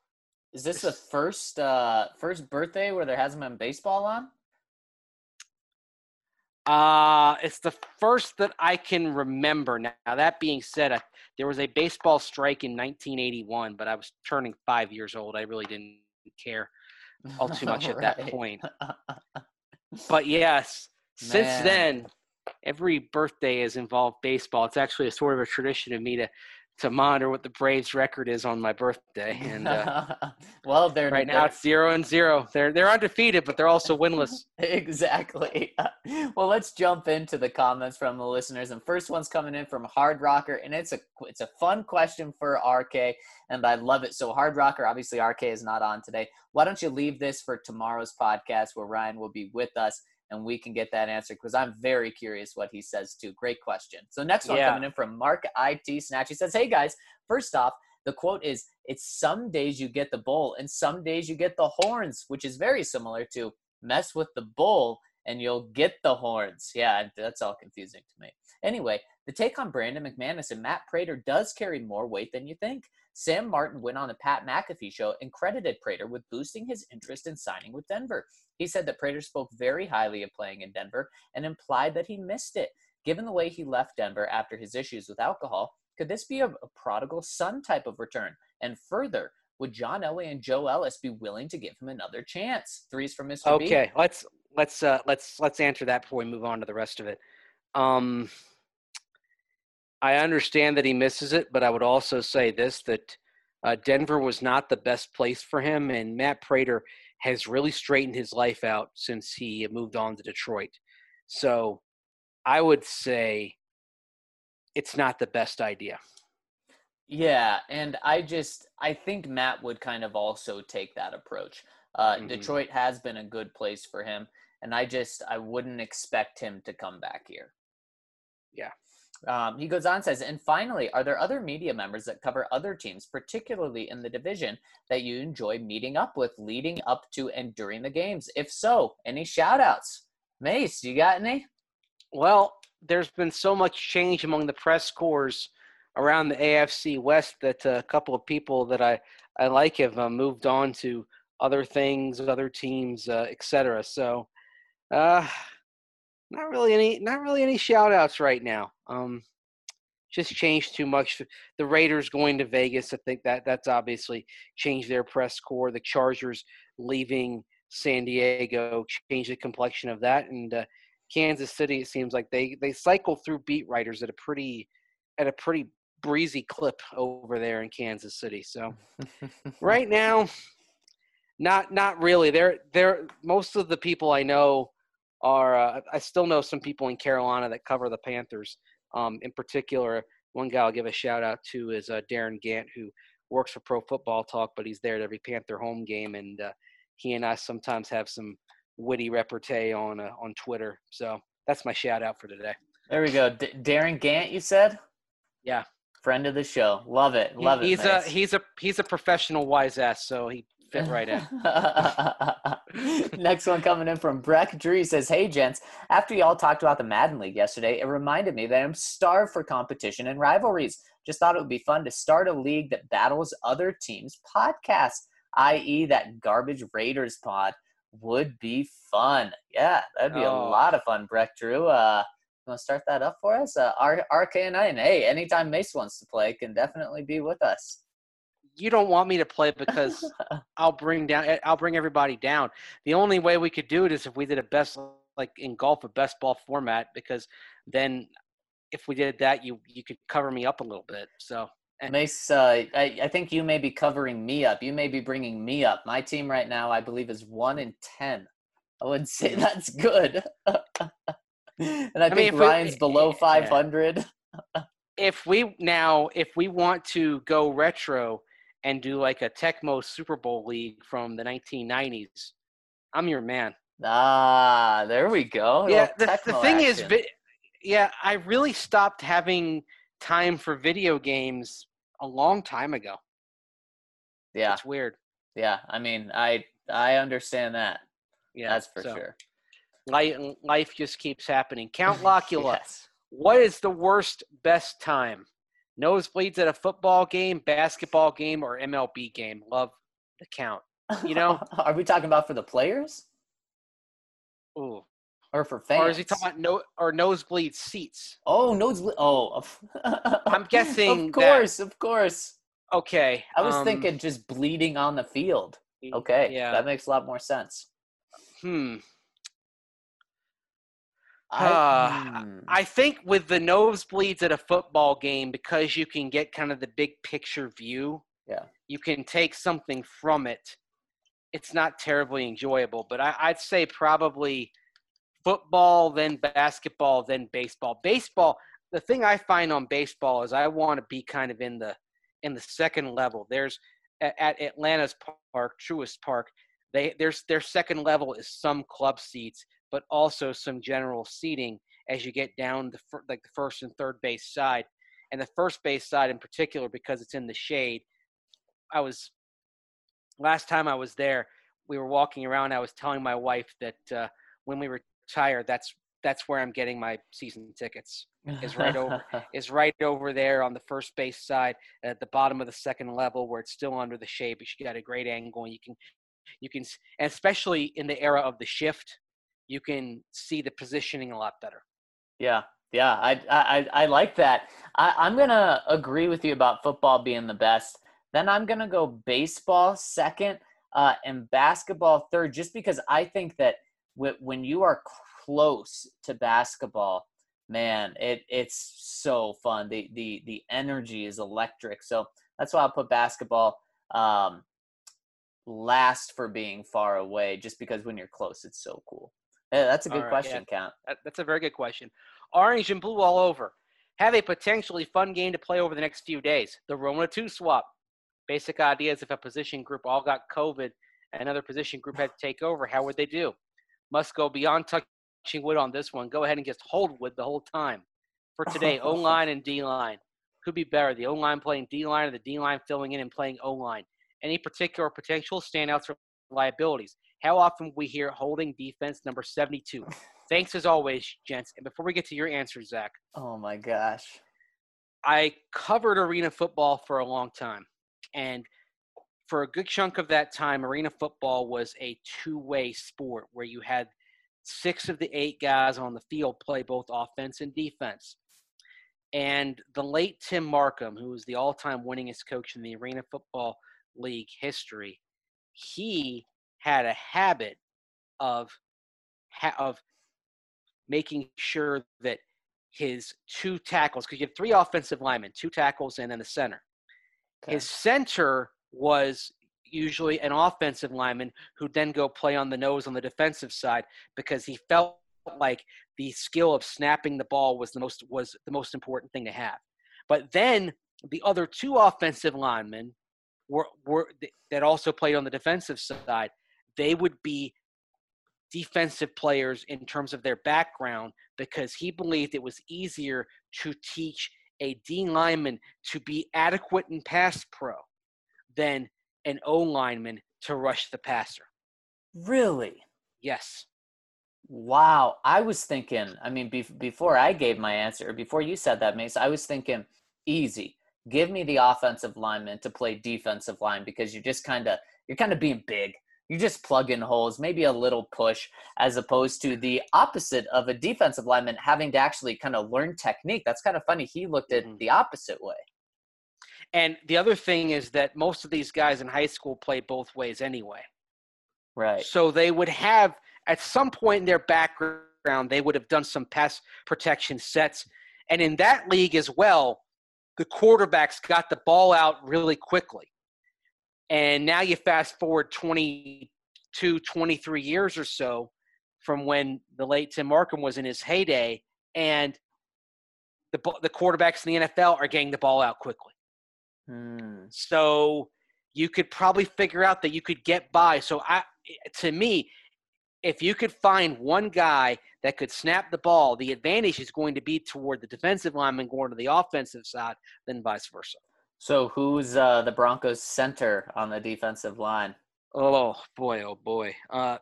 is this the first uh first birthday where there hasn't been baseball on? Uh, it's the first that I can remember. Now, that being said, I, there was a baseball strike in 1981, but I was turning five years old. I really didn't care all too much at that point. But yes, since then, every birthday is involved baseball. It's actually a sort of a tradition of me to to monitor what the Braves record is on my birthday. And uh, well, they're right now it's zero and zero. They're they're undefeated, but they're also winless. exactly. well, let's jump into the comments from the listeners. And first one's coming in from Hard Rocker, and it's a it's a fun question for RK, and I love it. So Hard Rocker, obviously RK is not on today. Why don't you leave this for tomorrow's podcast where Ryan will be with us and we can get that answer because I'm very curious what he says too. Great question. So next one Yeah. coming in from Mark IT Snatch. He says, "Hey guys, first off." The quote is, "It's some days you get the bull, and some days you get the horns," which is very similar to mess with the bull and you'll get the horns. Yeah, that's all confusing to me. Anyway, the take on Brandon McManus and Matt Prater does carry more weight than you think. Sam Martin went on the Pat McAfee show and credited Prater with boosting his interest in signing with Denver. He said that Prater spoke very highly of playing in Denver and implied that he missed it. Given the way he left Denver after his issues with alcohol, could this be a, a prodigal son type of return? And further, would John Elway and Joe Ellis be willing to give him another chance? Threes from Mr. B. Okay, let's let's uh, let's let's answer that before we move on to the rest of it. Um, I understand that he misses it, but I would also say this: that uh, Denver was not the best place for him, and Matt Prater has really straightened his life out since he moved on to Detroit. So, I would say it's not the best idea. Yeah, and I just I think Matt would kind of also take that approach. Uh, Mhm. Detroit has been a good place for him, and I just I wouldn't expect him to come back here. Yeah. Um, he goes on says, and finally, are there other media members that cover other teams, particularly in the division, that you enjoy meeting up with leading up to and during the games? If so, any shout outs? Mace, you got any? Well, there's been so much change among the press corps around the AFC West that a couple of people that I, I like have uh, moved on to other things, other teams, uh, etc. So, uh, not really any, not really any shout outs right now. Um, just changed too much. The Raiders going to Vegas, I think that that's obviously changed their press corps. The Chargers leaving San Diego changed the complexion of that, and uh, Kansas City. It seems like they they cycle through beat writers at a pretty at a pretty breezy clip over there in Kansas City. So right now, not not really. They're they're most of the people I know are. Uh, I still know some people in Carolina that cover the Panthers. Um, in particular, one guy I'll give a shout out to is uh, Darin Gantt, who works for Pro Football Talk, but he's there at every Panther home game, and uh, he and I sometimes have some witty repartee on uh, on Twitter. So that's my shout out for today. There we go. D- Darin Gantt, you said? Yeah. Friend of the show. Love it. Love he, it. He's a he's a he's a professional wise ass, so he fit right in. Next one coming in from Breck Dree says, Hey gents, after y'all talked about the Madden League yesterday, it reminded me that I'm starved for competition and rivalries. Just thought it would be fun to start a league that battles other teams' podcasts, i.e., that garbage Raiders pod would be fun. Yeah, that'd be Oh. a lot of fun, Breck Drew. Uh, you want to start that up for us? Uh, and RK9, hey, anytime Mace wants to play, can definitely be with us. You don't want me to play because I'll bring down eh, I'll bring everybody down. The only way we could do it is if we did a best like in golf a best ball format because then if we did that you you could cover me up a little bit. So and Mace, uh, I, I think you may be covering me up. You may be bringing me up. My team right now, I believe, is one in ten. I would say that's good. and I, mean, think if we- Ryan's below yeah. five hundred. if we now if we want to go retro and do like a Tecmo Super Bowl league from the 1990s, I'm your man. Ah, there we go. Yeah, the, the thing is, vi- yeah, I really stopped having time for video games a long time ago. yeah, It's weird. yeah. I mean, I I understand that. Yeah, that's for so sure. Life, life just keeps happening. Count Locula. Yes. What is the worst best time? Nosebleeds at a football game, basketball game, or MLB game? Love the count. You know? are we talking about for the players Ooh. or for fans? Or is he talking about no or nosebleed seats? Oh, nosebleed. Oh, I'm guessing Of that- course, of course. Okay. I was um, thinking just bleeding on the field. Okay, Yeah. that makes a lot more sense. Hmm. I, Uh, hmm. I think with the nosebleeds at a football game, because you can get kind of the big picture view, Yeah. you can take something from it. It's not terribly enjoyable, but I, I'd say probably football, then basketball, then baseball. Baseball. The thing I find on baseball is I want to be kind of in the in the second level. There's at, at Atlanta's park, Truist Park. They there's their second level is some club seats, but also some general seating as you get down the fir- like the first and third base side, and the first base side in particular because it's in the shade. I was last time I was there. We were walking around. I was telling my wife that uh, when we retire, that's that's where I'm getting my season tickets. is right over- Is right over there on the first base side at the bottom of the second level where it's still under the shade, but you got a great angle and you can you can and especially in the era of the shift, you can see the positioning a lot better. yeah, yeah. I, I I like that. I, I'm gonna agree with you about football being the best. Then I'm gonna go baseball second, uh, and basketball third, just because I think that wh- when you are close to basketball, man, it it's so fun. The the the energy is electric. So that's why I'll put basketball um, last for being far away, just because when you're close, it's so cool. Yeah, that's a good right, yeah. question, Count. That, that's a very good question. Orange and blue all over. Have a potentially fun game to play over the next few days. The Rona 2 swap. Basic idea is if a position group all got COVID and another position group had to take over, how would they do? Must go beyond touching wood on this one. Go ahead and just hold wood the whole time. For today, O line and D line. Could be better. The O line playing D line or the D line filling in and playing O line. Any particular potential standouts or liabilities? How often we hear holding defense number 72? Thanks as always, gents. And before we get to your answer, Zach, Oh my gosh. I covered arena football for a long time. And for a good chunk of that time, arena football was a two way sport where you had six of the eight guys on the field play both offense and defense. And the late Tim Marcum, who was the all-time winningest coach in the Arena Football League history, he had a habit of of making sure that his two tackles, because you have three offensive linemen, two tackles, and then the center. Okay. His center was usually an offensive lineman who'd then go play on the nose on the defensive side because he felt like the skill of snapping the ball was the most was the most important thing to have. But then the other two offensive linemen were, were that also played on the defensive side. They would be defensive players in terms of their background because he believed it was easier to teach a D lineman to be adequate in pass pro than an O lineman to rush the passer. Really? Yes. Wow. I was thinking, I mean, be- before I gave my answer, before you said that, Mace, I was thinking easy. Give me the offensive lineman to play defensive line because you're just kind of, you're kind of being big. You just plug in holes, maybe a little push, as opposed to the opposite of a defensive lineman having to actually kind of learn technique. That's kind of funny. He looked at Mhm. the opposite way. And the other thing is that most of these guys in high school play both ways anyway. Right. So they would have, at some point in their background, they would have done some pass protection sets. And in that league as well, the quarterbacks got the ball out really quickly. And now you fast forward 22, 23 years or so from when the late Tim Marcum was in his heyday, and the, the quarterbacks in the NFL are getting the ball out quickly. Hmm. So you could probably figure out that you could get by. So I, to me, if you could find one guy that could snap the ball, the advantage is going to be toward the defensive lineman going to the offensive side then vice versa. So who's uh, the Broncos center on the defensive line? Oh boy, oh boy. Uh,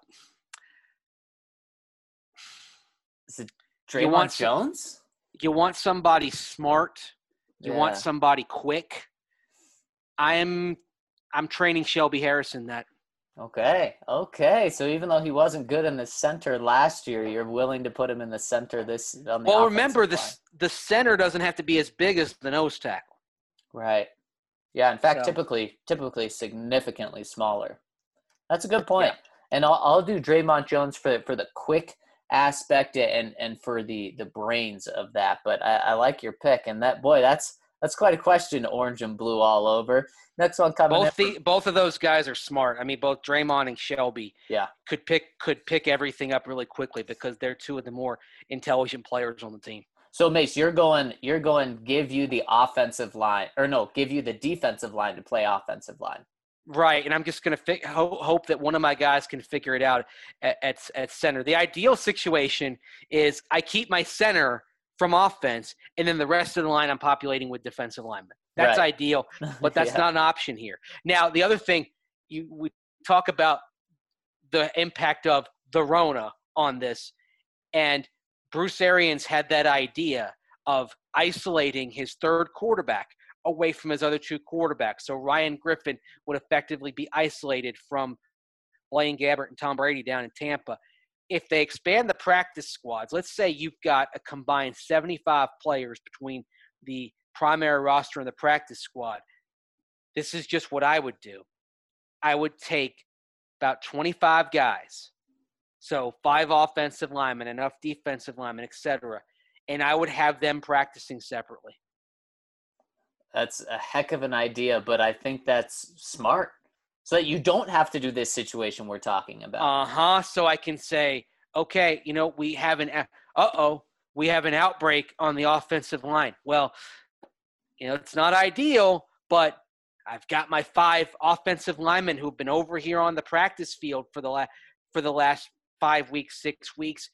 Is it You Dre'Mont want some- Jones? you want somebody smart. You want somebody quick. I am. I'm training Shelby Harrison. That Okay, okay. So even though he wasn't good in the center last year, you're willing to put him in the center this. On the well, remember this. The center doesn't have to be as big as the nose tackle. Right. Yeah. In fact, So- typically, typically significantly smaller. That's a good point. And I'll, I'll do Dre'Mont Jones for for the quick aspect and and for the the brains of that. But I, I like your pick, and that boy, that's that's quite a question. Orange and blue all over. Next one coming Both the both of those guys are smart. I mean, both Draymond and Shelby. Yeah. Could pick could pick everything up really quickly because they're two of the more intelligent players on the team. So Mace, you're going you're going give you the offensive line or no, give you the defensive line to play offensive line. Right, and I'm just going to fi- ho- hope that one of my guys can figure it out at, at at center. The ideal situation is I keep my center from offense, and then the rest of the line I'm populating with defensive linemen. That's Right. ideal, but that's Yeah. not an option here. Now, the other thing you we talk about the impact of the Rona on this, and Bruce Arians had that idea of isolating his third quarterback away from his other two quarterbacks. So Ryan Griffin would effectively be isolated from Blaine Gabbert and Tom Brady down in Tampa. If they expand the practice squads, let's say you've got a combined 75 players between the primary roster and the practice squad. This is just what I would do. I would take about 25 guys. So five offensive linemen, enough defensive linemen, etc. And I would have them practicing separately. That's a heck of an idea, but I think that's smart. So that you don't have to do this situation we're talking about. Uh huh. So I can say, okay, you know, we have an, uh oh, we have an outbreak on the offensive line. Well, you know, it's not ideal, but I've got my five offensive linemen who've been over here on the practice field for the last for the last five weeks, six weeks.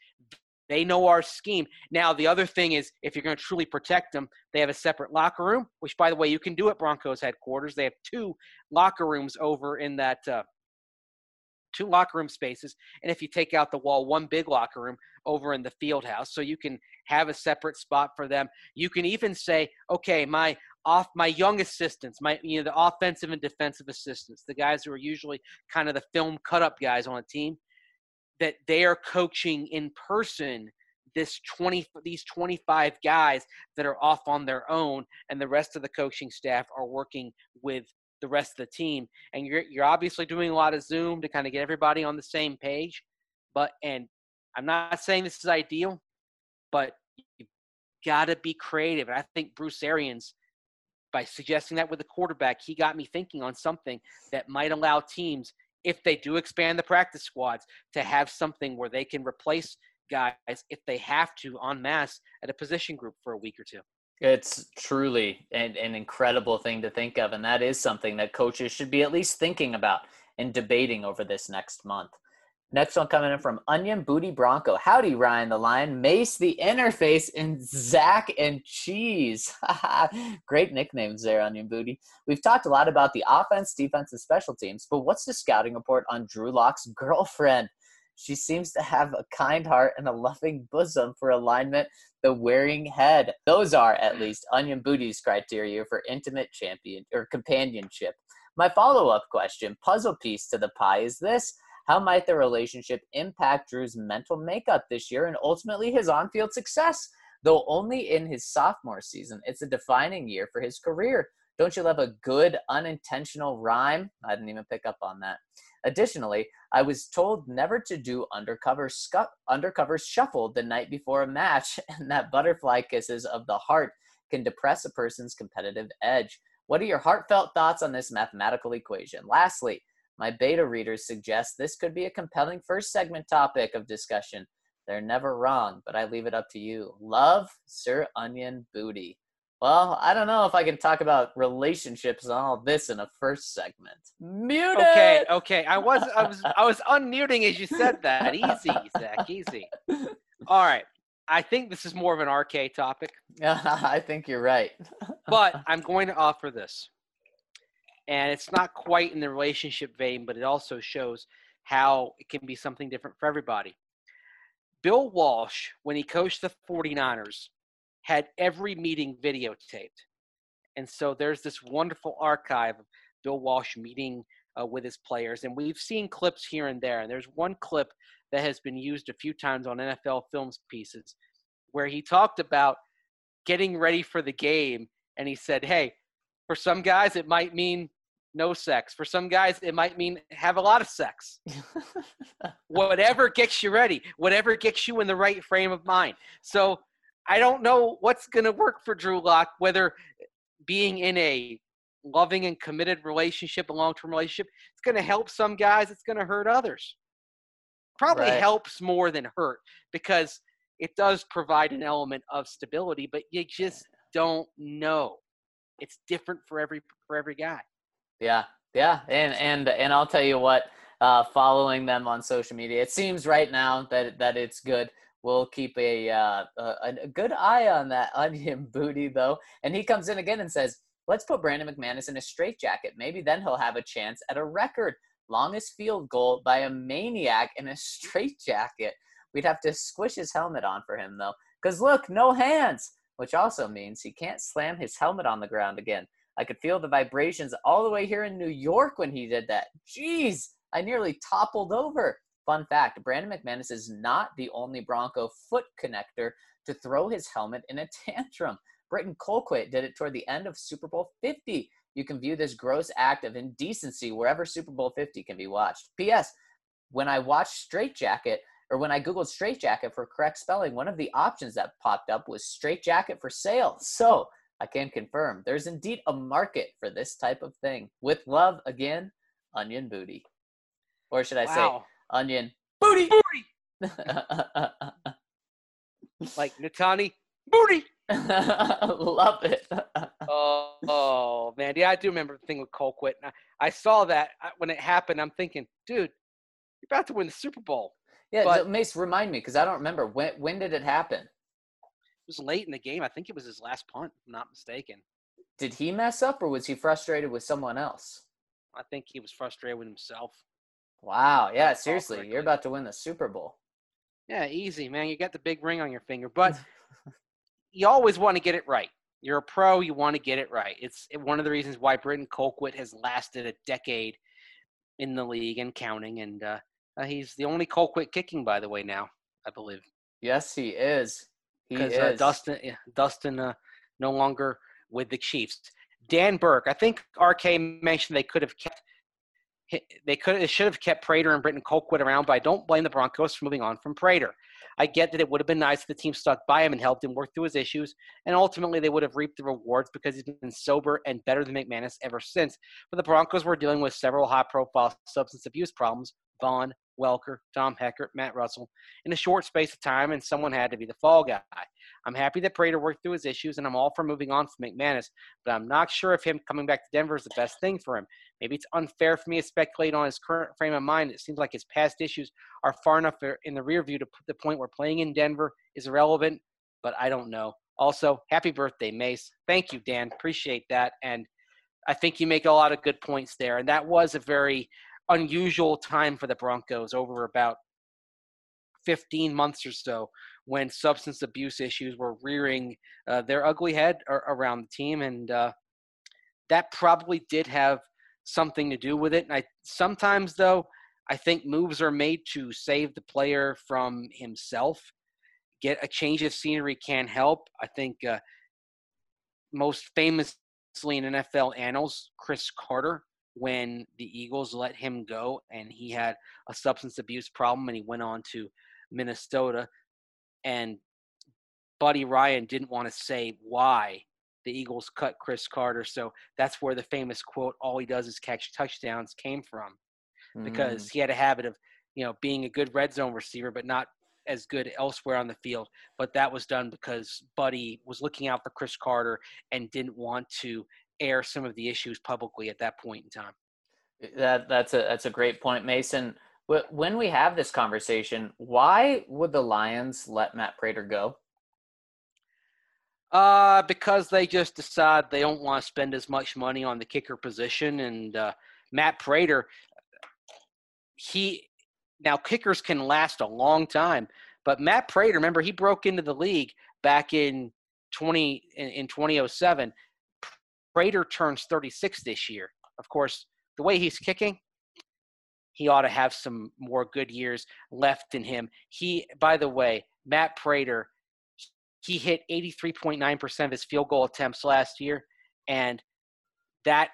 They know our scheme. Now, the other thing is, if you're going to truly protect them, they have a separate locker room, which, by the way, you can do at Broncos headquarters. They have two locker rooms over in that uh, two locker room spaces. And if you take out the wall, one big locker room over in the field house. So you can have a separate spot for them. You can even say, okay, my off my young assistants, my you know the offensive and defensive assistants, the guys who are usually kind of the film cut up guys on a team, that they are coaching in person this 20 these 25 guys that are off on their own and the rest of the coaching staff are working with the rest of the team and you're you're obviously doing a lot of zoom to kind of get everybody on the same page but and i'm not saying this is ideal but you've got to be creative and i think bruce arians by suggesting that with the quarterback he got me thinking on something that might allow teams if they do expand the practice squads to have something where they can replace guys if they have to en masse at a position group for a week or two It's truly an, an incredible thing to think of, and that is something that coaches should be at least thinking about and debating over this next month. Next one coming in from Onion Booty Bronco. Howdy, Ryan the Lion, Mace the Interface, and Zach and Cheese. Great nicknames there, Onion Booty. We've talked a lot about the offense, defense, and special teams, but what's the scouting report on Drew Lock's girlfriend? She seems to have a kind heart and a loving bosom for alignment, the wearing head. Those are, at least, Onion Booty's criteria for intimate champion or companionship. My follow up question, puzzle piece to the pie, is this How might the relationship impact Drew's mental makeup this year and ultimately his on field success? Though only in his sophomore season, it's a defining year for his career. Don't you love a good unintentional rhyme? I didn't even pick up on that. Additionally, I was told never to do undercover scu- undercover shuffle the night before a match, and that butterfly kisses of the heart can depress a person's competitive edge. What are your heartfelt thoughts on this mathematical equation? Lastly, my beta readers suggest this could be a compelling first segment topic of discussion. They're never wrong, but I leave it up to you. Love, Sir Onion Booty. Well, I don't know if I can talk about relationships and all this in a first segment. Mute Okay, okay. I was I was I was unmuting as you said that. Easy, Zach, easy. All right. I think this is more of an RK topic, Yeah, I think you're right. but I'm going to offer this. And it's not quite in the relationship vein, but it also shows how it can be something different for everybody. Bill Walsh, when he coached the 49ers, had every meeting videotaped. And so there's this wonderful archive of Bill Walsh meeting uh, with his players. And we've seen clips here and there. And there's one clip that has been used a few times on NFL Films pieces where he talked about getting ready for the game. And he said, hey, for some guys, it might mean no sex. For some guys, it might mean have a lot of sex. whatever gets you ready, whatever gets you in the right frame of mind. So I don't know what's going to work for Drew Lock, whether being in a loving and committed relationship, a long term relationship, it's going to help some guys, it's going to hurt others. Probably Right. helps more than hurt because it does provide an element of stability, but you just don't know. It's different for every for every guy. Yeah, yeah, and and and I'll tell you what. Uh, following them on social media, it seems right now that that it's good. We'll keep a uh, a, a good eye on that onion booty though. And he comes in again and says, "Let's put Brandon McManus in a straitjacket. Maybe then he'll have a chance at a record longest field goal by a maniac in a straitjacket. We'd have to squish his helmet on for him though, because look, no hands, which also means he can't slam his helmet on the ground again." I could feel the vibrations all the way here in New York when he did that. Jeez, I nearly toppled over. Fun fact Brandon McManus is not the only Bronco foot connector to throw his helmet in a tantrum. Britton Colquitt did it toward the end of Super Bowl 50. You can view this gross act of indecency wherever Super Bowl 50 can be watched. P.S. When I watched Straitjacket, or when I Googled Straitjacket for correct spelling, one of the options that popped up was Straitjacket for sale. So, I can confirm there's indeed a market for this type of thing. With love, again, Onion Booty. Or should I say, Onion Booty? Like Natani Booty. love it. Oh, oh, man, yeah, I do remember the thing with Colquitt. I, I saw that uh, when it happened. I'm thinking, dude, you're about to win the Super Bowl. Yeah, But- Mace, remind me because I don't remember when. When did it happen? It was late in the game. I think it was his last punt, if I'm not mistaken. Did he mess up, or was he frustrated with someone else? I think he was frustrated with himself. Wow. Yeah, seriously, you're about to win the Super Bowl. Yeah, easy, man. You got the big ring on your finger, but you always want to get it right. You're a pro. You want to get it right. It's one of the reasons why Britton Colquitt has lasted a decade in the league and counting. And uh, uh, he's the only Colquitt kicking, by the way, now I believe. Yes, he is. He is. uh, Dustin Dustin uh, no longer with the Chiefs. Dan Burke, I think RK mentioned they could have kept they could they should have kept Prater and Britton Colquitt around, but I don't blame the Broncos for moving on from Prater. I get that it would have been nice if the team stuck by him and helped him work through his issues, and ultimately they would have reaped the rewards because he's been sober and better than McManus ever since. But the Broncos were dealing with several high-profile substance abuse problems: Von, Welker, Tom Heckert, Matt Russell, in a short space of time, and someone had to be the fall guy. I'm happy that Prater worked through his issues, and I'm all for moving on from McManus, but I'm not sure if him coming back to Denver is the best thing for him. Maybe it's unfair for me to speculate on his current frame of mind. It seems like his past issues are far enough in the rear view to the point where playing in Denver is irrelevant, but I don't know. Also, happy birthday, Mace. Thank you, Dan. Appreciate that. And I think you make a lot of good points there. And that was a very unusual time for the Broncos over about 15 months or so when substance abuse issues were rearing uh, their ugly head around the team. And uh, that probably did have something to do with it. And I sometimes, though, I think moves are made to save the player from himself. Get a change of scenery can help. I think uh, most famously in NFL annals, Cris Carter when the Eagles let him go and he had a substance abuse problem and he went on to Minnesota and Buddy Ryan didn't want to say why the Eagles cut Cris Carter. So that's where the famous quote, all he does is catch touchdowns came from. Because mm. he had a habit of, you know, being a good red zone receiver, but not as good elsewhere on the field. But that was done because Buddy was looking out for Cris Carter and didn't want to air some of the issues publicly at that point in time. That that's a that's a great point, Mason. When we have this conversation, why would the Lions let Matt Prater go? Uh, because they just decide they don't want to spend as much money on the kicker position, and uh, Matt Prater, he now kickers can last a long time, but Matt Prater, remember he broke into the league back in twenty in, in 2007 Prater turns 36 this year. Of course, the way he's kicking, he ought to have some more good years left in him. He, by the way, Matt Prater, he hit 83.9% of his field goal attempts last year, and that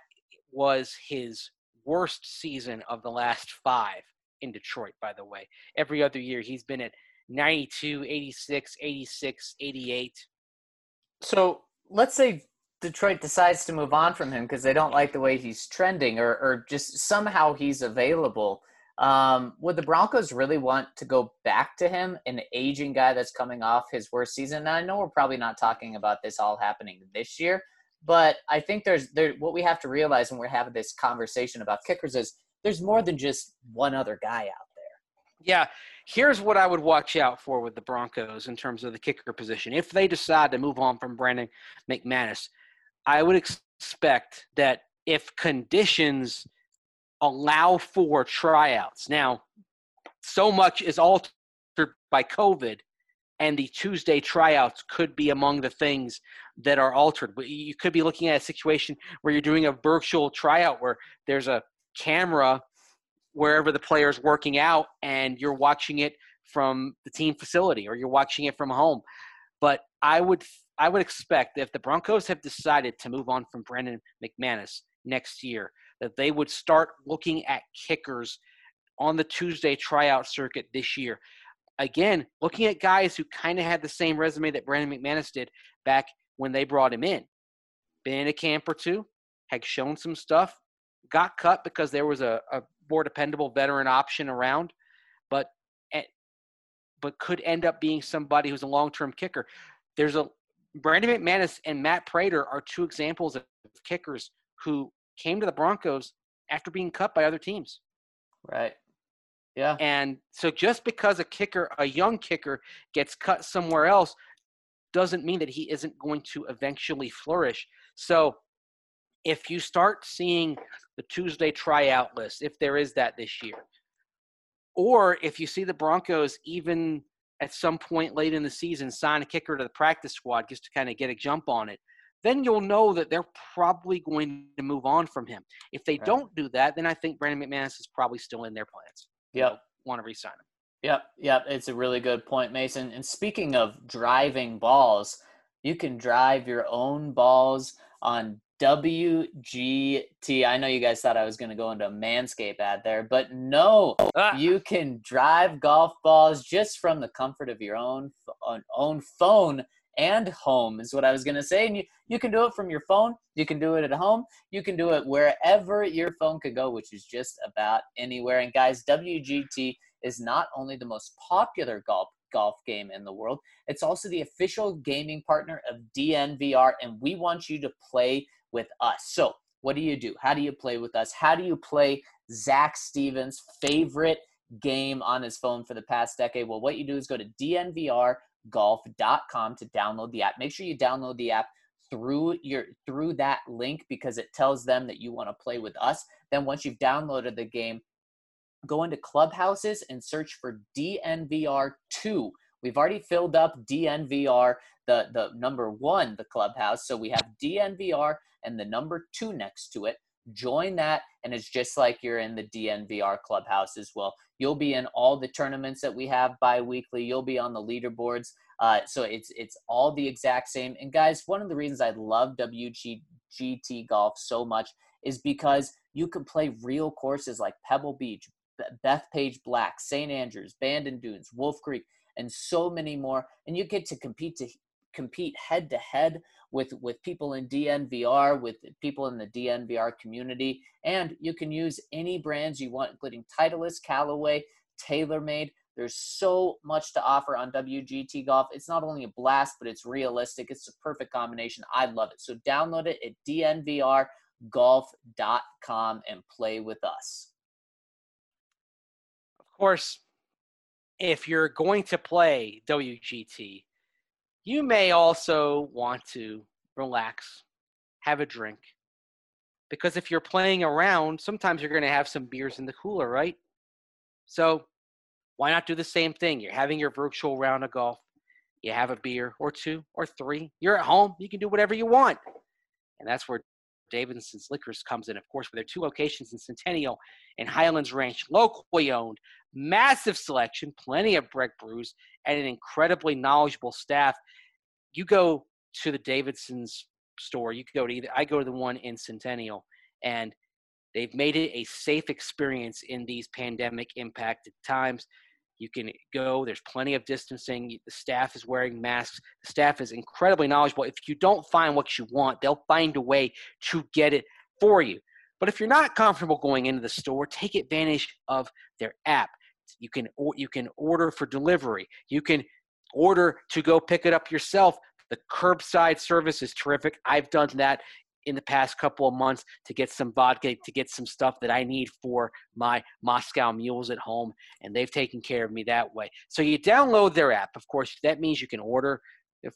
was his worst season of the last five in Detroit, by the way. Every other year, he's been at 92, 86, 86, 88. So let's say Detroit decides to move on from him because they don't like the way he's trending or, or just somehow he's available. Um, would the Broncos really want to go back to him, an aging guy that's coming off his worst season? Now, I know we're probably not talking about this all happening this year, but I think there's there what we have to realize when we're having this conversation about kickers is there's more than just one other guy out there. Yeah, here's what I would watch out for with the Broncos in terms of the kicker position. If they decide to move on from Brandon McManus, I would expect that if conditions allow for tryouts, now, so much is altered by COVID, and the Tuesday tryouts could be among the things that are altered. You could be looking at a situation where you're doing a virtual tryout where there's a camera wherever the player is working out and you're watching it from the team facility or you're watching it from home. But I would I would expect if the Broncos have decided to move on from Brandon McManus next year, that they would start looking at kickers on the Tuesday tryout circuit this year. Again, looking at guys who kind of had the same resume that Brandon McManus did back when they brought him in. Been in a camp or two, had shown some stuff, got cut because there was a, a more dependable veteran option around, but eh, but could end up being somebody who's a long-term kicker. There's a Brandon McManus and Matt Prater are two examples of kickers who came to the Broncos after being cut by other teams. Right. Yeah. And so just because a kicker, a young kicker, gets cut somewhere else doesn't mean that he isn't going to eventually flourish. So if you start seeing the Tuesday tryout list, if there is that this year, or if you see the Broncos even at some point late in the season sign a kicker to the practice squad just to kind of get a jump on it, then you'll know that they're probably going to move on from him. If they right. don't do that, then I think Brandon McManus is probably still in their plans. Yeah. Want to re-sign him. Yep, yep. It's a really good point, Mason. And speaking of driving balls, you can drive your own balls on WGT. I know you guys thought I was going to go into a Manscaped ad there, but no, Ah. you can drive golf balls just from the comfort of your own own phone and home is what I was going to say. And you, you can do it from your phone. You can do it at home. You can do it wherever your phone could go, which is just about anywhere. And guys, WGT is not only the most popular golf golf game in the world, it's also the official gaming partner of DNVR, and we want you to play with us. So, what do you do? How do you play with us? How do you play Zach Stevens' favorite game on his phone for the past decade? Well, what you do is go to dnvrgolf.com to download the app. Make sure you download the app through your through that link because it tells them that you want to play with us. Then once you've downloaded the game, go into clubhouses and search for DNVR2. We've already filled up DNVR, the, the number one, the clubhouse. So we have DNVR and the number two next to it. Join that, and it's just like you're in the DNVR clubhouse as well. You'll be in all the tournaments that we have bi-weekly. You'll be on the leaderboards. Uh, so it's it's all the exact same. And guys, one of the reasons I love WGT golf so much is because you can play real courses like Pebble Beach, Bethpage Black, St. Andrews, Bandon Dunes, Wolf Creek, and so many more. And you get to compete to compete head to head with with people in DNVR, with people in the DNVR community, and you can use any brands you want, including Titleist, Callaway, TaylorMade. There's so much to offer on WGT Golf. It's not only a blast, but it's realistic. It's a perfect combination. I love it. So download it at dnvrgolf.com and play with us. Course, if you're going to play WGT, you may also want to relax, have a drink. Because if you're playing around, sometimes you're going to have some beers in the cooler, right? So why not do the same thing? You're having your virtual round of golf. You have a beer or two or three. You're at home. You can do whatever you want. And that's where Davidson's Liquors comes in, of course, with their two locations in Centennial and Highlands Ranch, locally owned, massive selection, plenty of Breck brews, and an incredibly knowledgeable staff. You go to the Davidson's store, you go to either, I go to the one in Centennial, and they've made it a safe experience in these pandemic impacted times. You can go, there's plenty of distancing. The staff is wearing masks. The staff is incredibly knowledgeable. If you don't find what you want, they'll find a way to get it for you. But if you're not comfortable going into the store, take advantage of their app. You can or you can order for delivery. You can order to go pick it up yourself. The curbside service is terrific. I've done that in the past couple of months to get some vodka, to get some stuff that I need for my Moscow mules at home, and they've taken care of me that way. So you download their app. Of course, that means you can order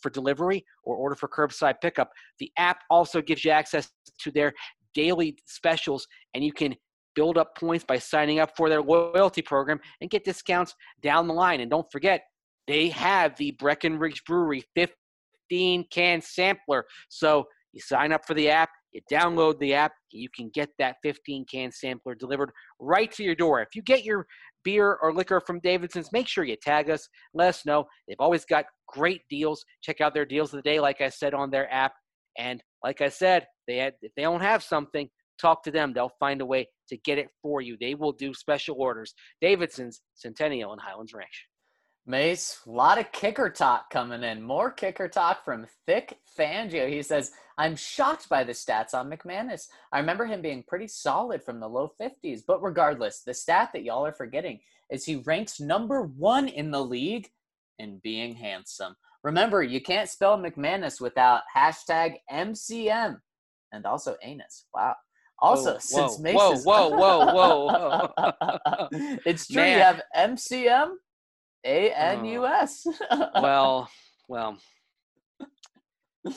for delivery or order for curbside pickup. The app also gives you access to their daily specials, and you can build up points by signing up for their loyalty program and get discounts down the line. And don't forget, they have the Breckenridge Brewery 15 can sampler. So you sign up for the app, you download the app, you can get that 15 can sampler delivered right to your door. If you get your beer or liquor from Davidson's, make sure you tag us, let us know. They've always got great deals. Check out their deals of the day, like I said, on their app. And like I said, they had, if they don't have something, talk to them. They'll find a way to get it for you. They will do special orders. Davidson's, Centennial, and Highlands Ranch. Mace, a lot of kicker talk coming in. More kicker talk from Thick Fangio. He says, I'm shocked by the stats on McManus. I remember him being pretty solid from the low 50s, but regardless, the stat that y'all are forgetting is he ranks number one in the league in being handsome. Remember, you can't spell McManus without hashtag MCM and also anus. Wow. Also, Whoa, since whoa, Mace's whoa, whoa, whoa, whoa. it's true. Man. You have MCM, A N U S. Oh. well, well.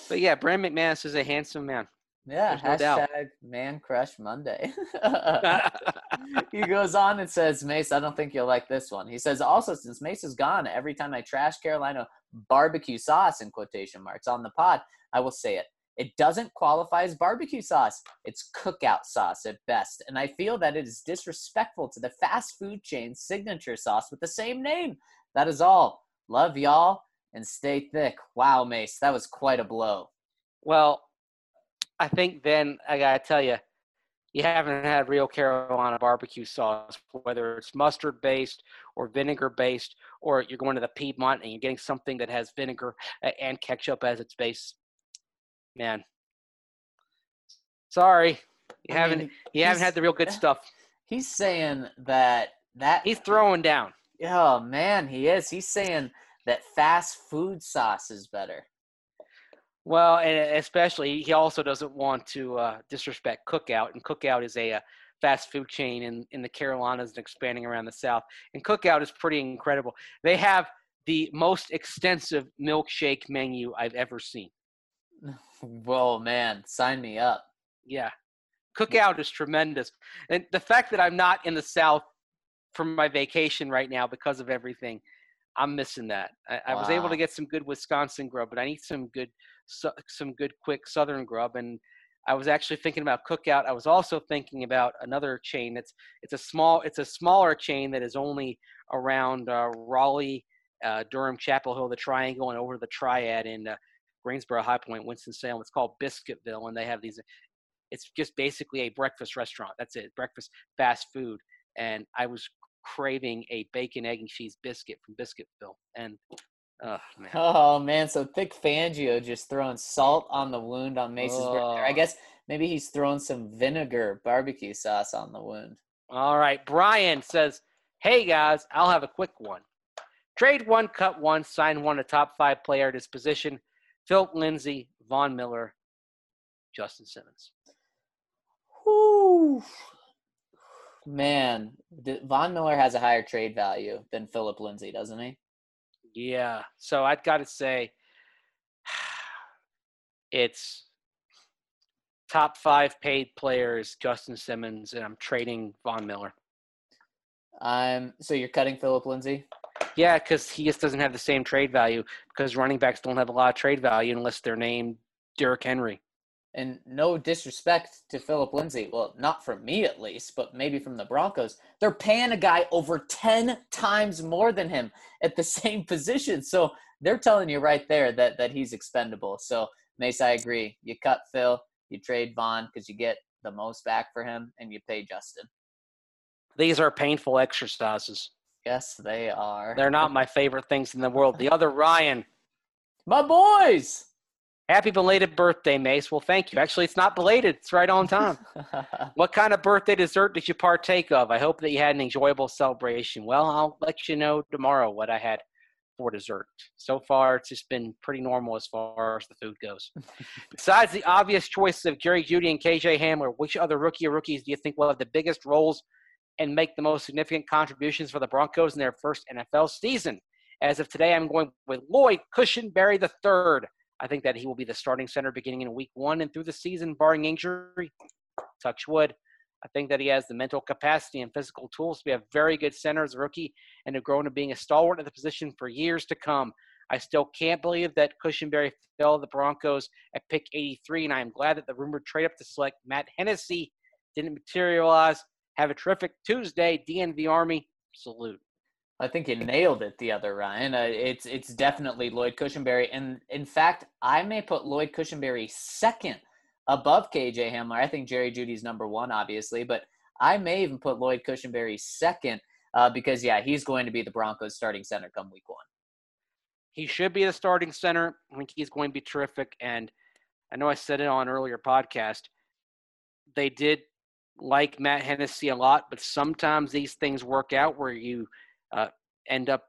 But yeah, Brand McManus is a handsome man. yeah. there's no doubt. Hashtag Man Crush Monday. he goes on and says, Mace, I don't think you'll like this one. He says, also, since Mace is gone, every time I trash Carolina barbecue sauce in quotation marks on the pod, I will say it. It doesn't qualify as barbecue sauce. It's cookout sauce at best. And I feel that it is disrespectful to the fast food chain's signature sauce with the same name. That is all. Love y'all and stay thick. Wow, Mace, that was quite a blow. Well, I think then I gotta tell you, you haven't had real Carolina barbecue sauce, whether it's mustard based or vinegar based, or you're going to the Piedmont and you're getting something that has vinegar and ketchup as its base. Man, sorry, you I haven't mean, you haven't had the real good stuff. He's saying that that He's throwing down. Oh man, he is. He's saying that fast food sauce is better. Well, and especially he also doesn't want to uh, disrespect Cookout, and Cookout is a, uh fast food chain in, in the Carolinas and expanding around the South. And Cookout is pretty incredible. They have the most extensive milkshake menu I've ever seen. Whoa, man, sign me up. Yeah, Cookout is tremendous, and the fact that I'm not in the South for my vacation right now because of everything, I'm missing that. I, I was able to get some good Wisconsin grub, but I need some good, su- some good quick Southern grub. And I was actually thinking about Cookout. I was also thinking about another chain that's it's a small, it's a smaller chain that is only around uh, Raleigh, uh, Durham, Chapel Hill, the Triangle, and over the Triad in uh, Greensboro, High Point, Winston Salem. It's called Biscuitville, and they have these. It's just basically a breakfast restaurant. That's it, breakfast fast food. And I was craving a bacon, egg, and cheese biscuit from Biscuitville, and oh man, Oh man, so Thick Fangio just throwing salt on the wound on Mace's birthday. I Oh. guess maybe he's throwing some vinegar barbecue sauce on the wound. All right. Brian says, Hey guys, I'll have a quick one. Trade one, cut one, sign one, a top five player at his position. Philip Lindsay, Von Miller, Justin Simmons. Whew. Man, Von Miller has a higher trade value than Philip Lindsay, doesn't he? Yeah. So I've got to say, it's top five paid players, Justin Simmons, and I'm trading Von Miller. Um, so you're cutting Philip Lindsay? Yeah, because he just doesn't have the same trade value because running backs don't have a lot of trade value unless they're named Derrick Henry. And no disrespect to Philip Lindsay. Well, not from me at least, but maybe from the Broncos. They're paying a guy over 10 times more than him at the same position. So they're telling you right there that, that he's expendable. So, Mace, I agree. You cut Phil, you trade Von because you get the most back for him, and you pay Justin. These are painful exercises. Yes, they are. They're not my favorite things in the world. The other Ryan, My boys! happy belated birthday, Mace. Well, thank you. Actually, it's not belated. It's right on time. what kind of birthday dessert did you partake of? I hope that you had an enjoyable celebration. Well, I'll let you know tomorrow what I had for dessert. So far, it's just been pretty normal as far as the food goes. Besides the obvious choices of Jerry Jeudy and KJ Hamler, which other rookie or rookies do you think will have the biggest roles and make the most significant contributions for the Broncos in their first NFL season? As of today, I'm going with Lloyd Cushenberry III. I think that he will be the starting center beginning in week one and through the season, barring injury. Touch wood. I think that he has the mental capacity and physical tools to be a very good center as a rookie and to grow into being a stalwart at the position for years to come. I still can't believe that Cushenberry fell the Broncos at pick 83, and I am glad that the rumored trade up to select Matt Hennessy didn't materialize. Have a terrific Tuesday, DNV Army. Salute. I think you nailed it the other Ryan. Uh, it's it's definitely Lloyd Cushenberry, and in fact, I may put Lloyd Cushenberry second above KJ Hamler. I think Jerry Jeudy's number one, obviously, but I may even put Lloyd Cushenberry second uh, because yeah, he's going to be the Broncos' starting center come week one. He should be the starting center. I think he's going to be terrific. And I know I said it on an earlier podcast. They did like Matt Hennessy a lot, but sometimes these things work out where you uh, end up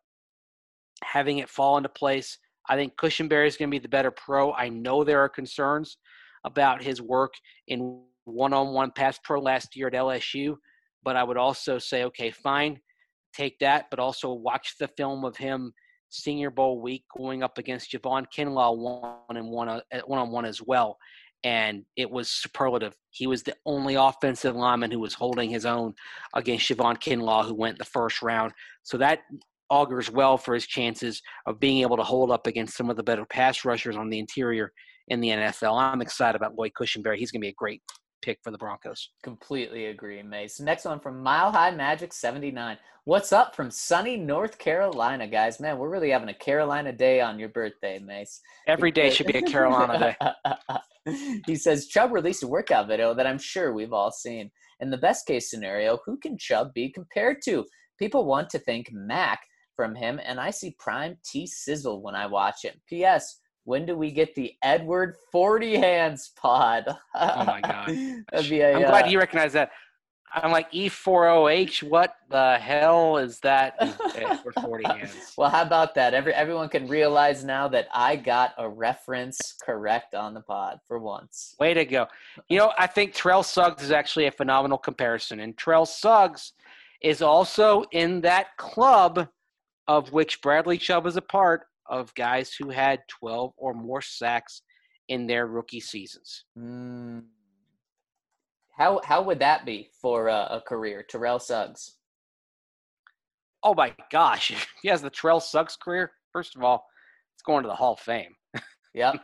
having it fall into place. I think Cushenberry is going to be the better pro. I know there are concerns about his work in one-on-one pass pro last year at LSU, but I would also say, okay, fine, take that, but also watch the film of him Senior Bowl week going up against Javon Kinlaw one and one one on one as well, and it was superlative. He was the only offensive lineman who was holding his own against Javon Kinlaw, who went the first round. So that augurs well for his chances of being able to hold up against some of the better pass rushers on the interior in the NFL. I'm excited about Lloyd Cushenberry. He's going to be a great pick for the Broncos. Completely agree, Mace. Next one from Mile High Magic 79. What's up from sunny North Carolina, guys? Man, we're really having a Carolina day on your birthday, Mace. Every day should be a Carolina day. he says Chubb released a workout video that I'm sure we've all seen. In the best case scenario, who can Chubb be compared to? People want to think Mack from him, and I see prime T Sizzle when I watch it. P.S. When do we get the Edward Forty Hands pod? Oh my god! i I'm glad uh, you recognize that. I'm like E40H. What the hell is that? Edward Forty Hands. well, how about that? Every everyone can realize now that I got a reference correct on the pod for once. Way to go! You know, I think Terrell Suggs is actually a phenomenal comparison, and Terrell Suggs is also in that club of which Bradley Chubb is a part of guys who had 12 or more sacks in their rookie seasons. Mm. How how would that be for a, a, career, Terrell Suggs? Oh my gosh, if he has the Terrell Suggs career, first of all, it's going to the Hall of Fame. Yep,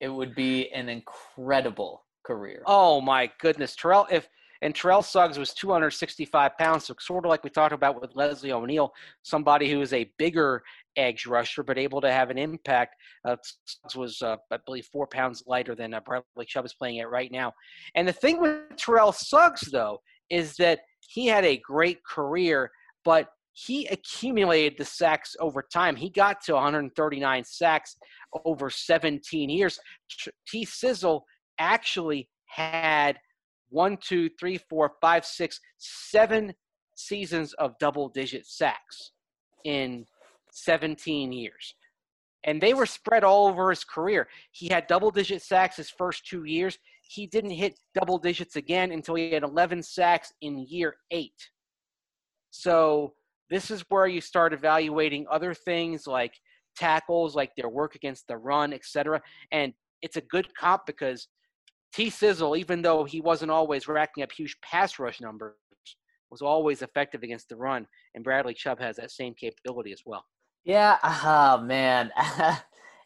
it would be an incredible career. Oh my goodness, Terrell! If and Terrell Suggs was 265 pounds, so sort of like we talked about with Leslie O'Neal, somebody who is a bigger edge rusher, but able to have an impact. Uh, Suggs was, uh, I believe, four pounds lighter than uh, Bradley Chubb is playing at right now. And the thing with Terrell Suggs, though, is that he had a great career, but he accumulated the sacks over time. He got to 139 sacks over 17 years. T. Sizzle actually had one, two, three, four, five, six, seven seasons of double digit sacks in 17 years. And they were spread all over his career. He had double digit sacks his first two years. He didn't hit double digits again until he had 11 sacks in year eight. So this is where you start evaluating other things like tackles, like their work against the run, etc. And it's a good comp because T Sizzle, even though he wasn't always racking up huge pass rush numbers, was always effective against the run. And Bradley Chubb has that same capability as well. Yeah, oh man.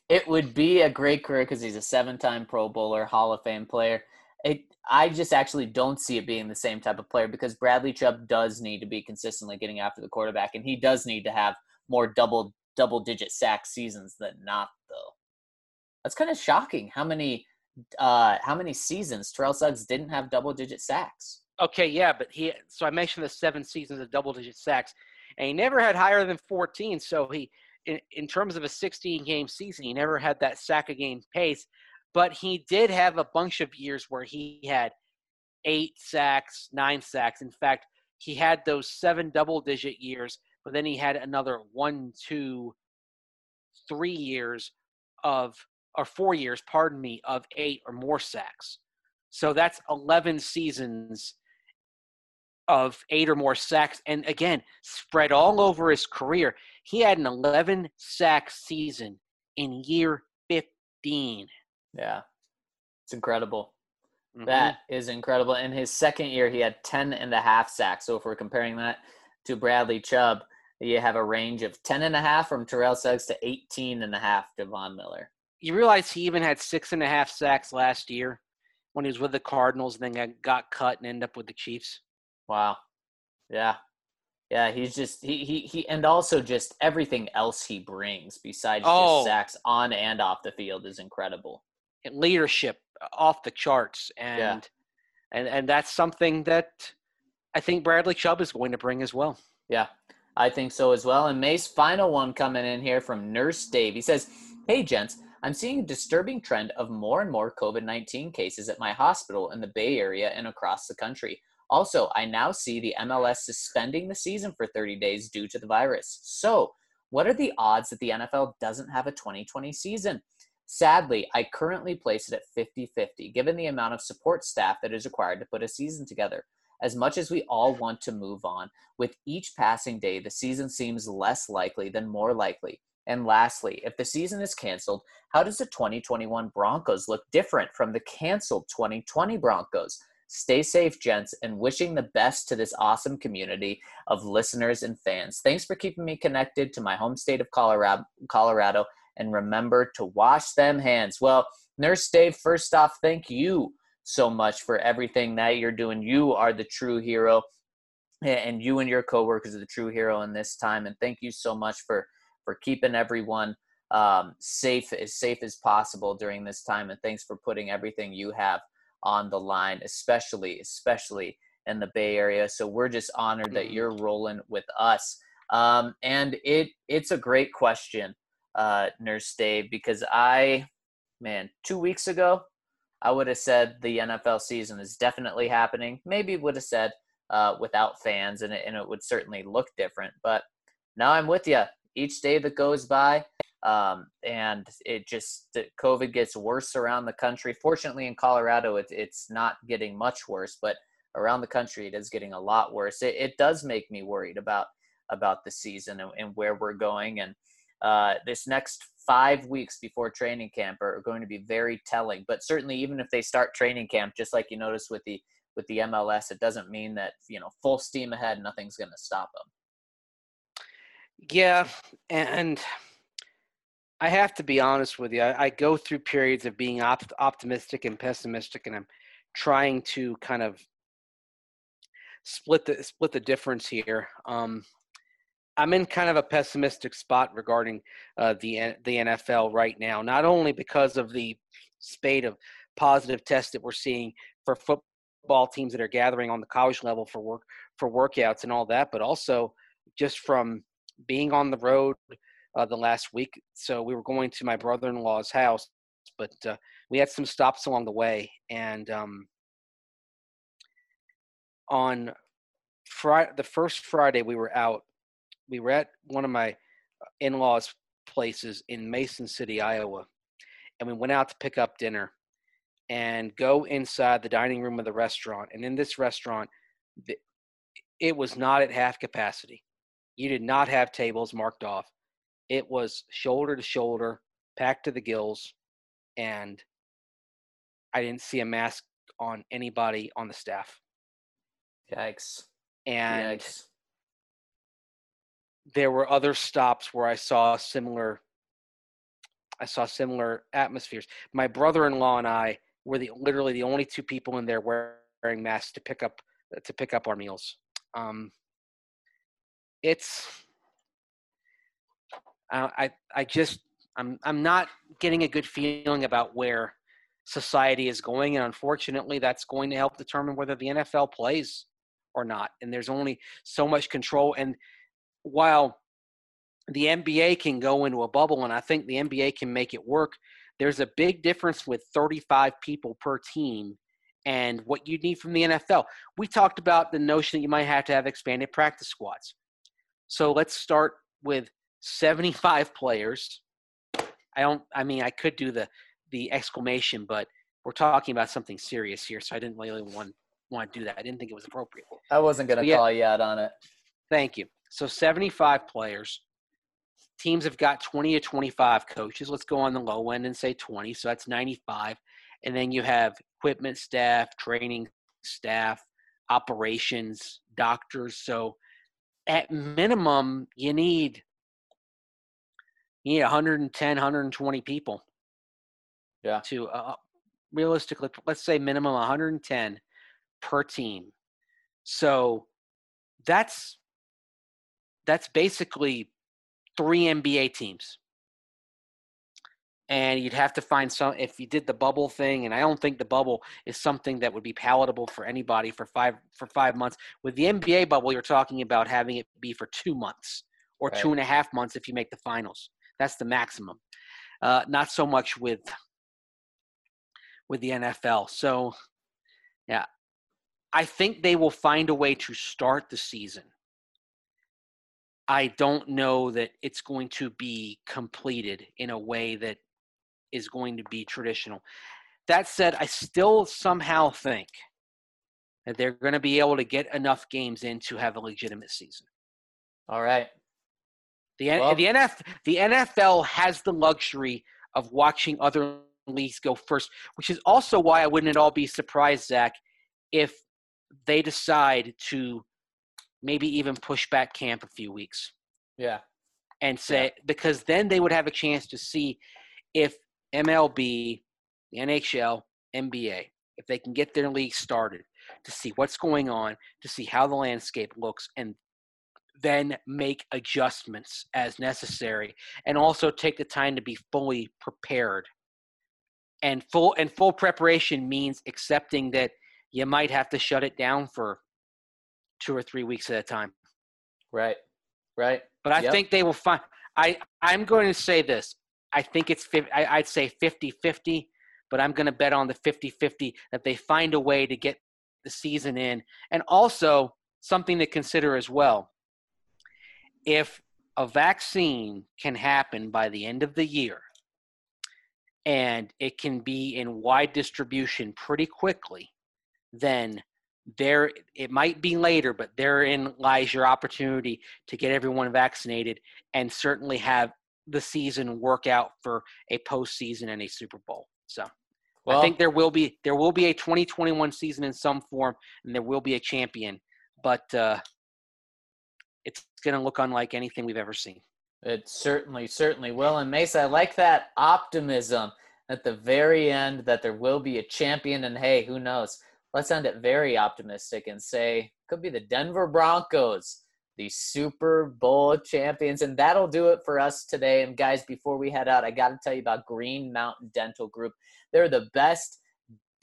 it would be a great career because he's a seven time Pro Bowler, Hall of Fame player. It, I just actually don't see it being the same type of player because Bradley Chubb does need to be consistently getting after the quarterback, and he does need to have more double double digit sack seasons than not, though. That's kind of shocking how many uh, how many seasons Terrell Suggs didn't have double digit sacks. Okay, yeah, but he so I mentioned the seven seasons of double digit sacks, and he never had higher than 14. So he, in, in terms of a 16 game season, he never had that sack a game pace. But he did have a bunch of years where he had eight sacks, nine sacks. In fact, he had those seven double digit years, but then he had another one, two, three years of or four years, pardon me, of eight or more sacks. So that's 11 seasons of eight or more sacks. And again, spread all over his career. He had an 11 sack season in year 15. Yeah, it's incredible. Mm-hmm. That is incredible. In his second year, he had 10 and a half sacks. So if we're comparing that to Bradley Chubb, you have a range of 10 and a half from Terrell Suggs to 18 and a half to Von Miller you realize he even had six and a half sacks last year when he was with the Cardinals, and then got cut and ended up with the Chiefs. Wow. Yeah. Yeah, he's just he he he and also just everything else he brings besides oh. just sacks on and off the field is incredible. And leadership uh, off the charts and yeah. and and that's something that I think Bradley Chubb is going to bring as well. Yeah. I think so as well. And Mace final one coming in here from Nurse Dave. He says, "Hey gents, I'm seeing a disturbing trend of more and more COVID 19 cases at my hospital in the Bay Area and across the country. Also, I now see the MLS suspending the season for 30 days due to the virus. So, what are the odds that the NFL doesn't have a 2020 season? Sadly, I currently place it at 50 50, given the amount of support staff that is required to put a season together. As much as we all want to move on, with each passing day, the season seems less likely than more likely. And lastly, if the season is canceled, how does the 2021 Broncos look different from the canceled 2020 Broncos? Stay safe, gents, and wishing the best to this awesome community of listeners and fans. Thanks for keeping me connected to my home state of Colorado, Colorado and remember to wash them hands. Well, Nurse Dave, first off, thank you so much for everything that you're doing. You are the true hero, and you and your coworkers are the true hero in this time. And thank you so much for for keeping everyone um, safe as safe as possible during this time. And thanks for putting everything you have on the line, especially especially in the Bay Area. So we're just honored that Mhm. you're rolling with us. Um, and it it's a great question, uh, Nurse Dave, because I, man, two weeks ago, I would have said the NFL season is definitely happening. Maybe would have said uh, without fans, and it, and it would certainly look different. But now I'm with you. Each day that goes by, um, and it just COVID gets worse around the country. Fortunately, in Colorado, it, it's not getting much worse, but around the country, it is getting a lot worse. It, it does make me worried about about the season and, and where we're going. And uh, this next five weeks before training camp are going to be very telling. But certainly, even if they start training camp, just like you noticed with the with the MLS, it doesn't mean that you know full steam ahead, nothing's going to stop them. Yeah, and I have to be honest with you. I, I go through periods of being op- optimistic and pessimistic, and I'm trying to kind of split the split the difference here. Um, I'm in kind of a pessimistic spot regarding uh, the the NFL right now. Not only because of the spate of positive tests that we're seeing for football teams that are gathering on the college level for work for workouts and all that, but also just from being on the road uh, the last week. So we were going to my brother-in-law's house, but uh, we had some stops along the way, and um, on Friday, the first Friday we were out, we were at one of my in-laws' places in Mason City, Iowa, and we went out to pick up dinner and go inside the dining room of the restaurant. And in this restaurant, it was not at half capacity. You did not have tables marked off. It was shoulder to shoulder, packed to the gills, and I didn't see a mask on anybody on the staff. Yikes! And Yikes! there were other stops where I saw similar I saw similar atmospheres. My brother-in-law and I were the literally the only two people in there wearing masks to pick up to pick up our meals. Um, it's I I I just I'm I'm not getting a good feeling about where society is going, and unfortunately, that's going to help determine whether the NFL plays or not. And there's only so much control. And while the NBA can go into a bubble, and I think the NBA can make it work, there's a big difference with 35 people per team and what you need from the NFL. We talked about the notion that you might have to have expanded practice squads. So let's start with 75 players. I don't I mean I could do the the exclamation, but we're talking about something serious here, so I didn't really want want to do that. I didn't think it was appropriate. I wasn't going to yeah. call you out on it. Thank you. So 75 players. Teams have got 20 to 25 coaches. Let's go on the low end and say 20. So that's 95. And then you have equipment staff, training staff, operations, doctors. So at minimum, you need you need 110, 120 people. Yeah. To uh, realistically, let's say minimum 110 per team. So that's that's basically three NBA teams. And you'd have to find some if you did the bubble thing, and I don't think the bubble is something that would be palatable for anybody for five for five months. With the NBA bubble, you're talking about having it be for two months or Right. two and a half months if you make the finals. That's the maximum. Uh, not so much with with the NFL. So, yeah, I think they will find a way to start the season. I don't know that it's going to be completed in a way that is going to be traditional. That said, I still somehow think that they're going to be able to get enough games in to have a legitimate season. All right. The Well- the NF the NFL has the luxury of watching other leagues go first, which is also why I wouldn't at all be surprised, Zach, if they decide to maybe even push back camp a few weeks Yeah. and say because then they would have a chance to see if MLB the NHL, NBA, if they can get their league started to see what's going on, to see how the landscape looks, and then make adjustments as necessary, and also take the time to be fully prepared. And full and full preparation means accepting that you might have to shut it down for two or three weeks at a time. Right. Right. But I Yep. think they will find. I I'm going to say this. I think it's I, I'd say 50-50, but I'm going to bet on the 50-50 that they find a way to get the season in. And also something to consider as well. If a vaccine can happen by the end of the year and it can be in wide distribution pretty quickly, then there it might be later, but therein lies your opportunity to get everyone vaccinated and certainly have the season work out for a postseason and a Super Bowl. So Well, I think there will be there will be a 2021 season in some form, and there will be a champion, but uh, it's going to look unlike anything we've ever seen. It certainly, certainly will. And Mace, I like that optimism at the very end that there will be a champion. And hey, who knows? Let's end it very optimistic and say could be the Denver Broncos, the Super Bowl champions. And that'll do it for us today. And guys, before we head out, I got to tell you about Green Mountain Dental Group. They're the best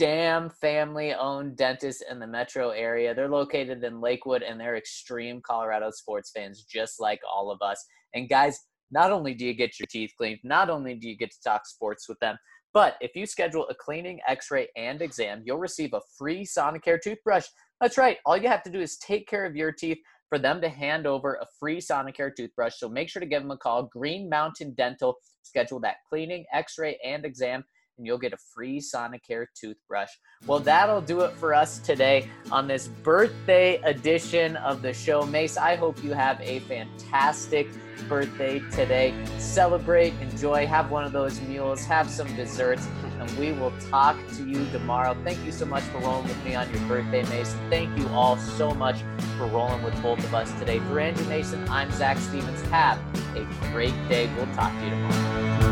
damn family owned dentist in the metro area. They're located in Lakewood and they're extreme Colorado sports fans, just like all of us. And guys, not only do you get your teeth cleaned, not only do you get to talk sports with them, but if you schedule a cleaning, x ray, and exam, you'll receive a free Sonicare toothbrush. That's right. All you have to do is take care of your teeth for them to hand over a free Sonicare toothbrush. So make sure to give them a call. Green Mountain Dental. Schedule that cleaning, x ray, and exam and you'll get a free Sonicare toothbrush. Well, that'll do it for us today on this birthday edition of the show. Mace, I hope you have a fantastic birthday today. Celebrate, enjoy, have one of those meals, have some desserts, and we will talk to you tomorrow. Thank you so much for rolling with me on your birthday, Mason. Thank you all so much for rolling with both of us today. For Andrew Mason, I'm Zach Stevens. Have a great day. We'll talk to you tomorrow.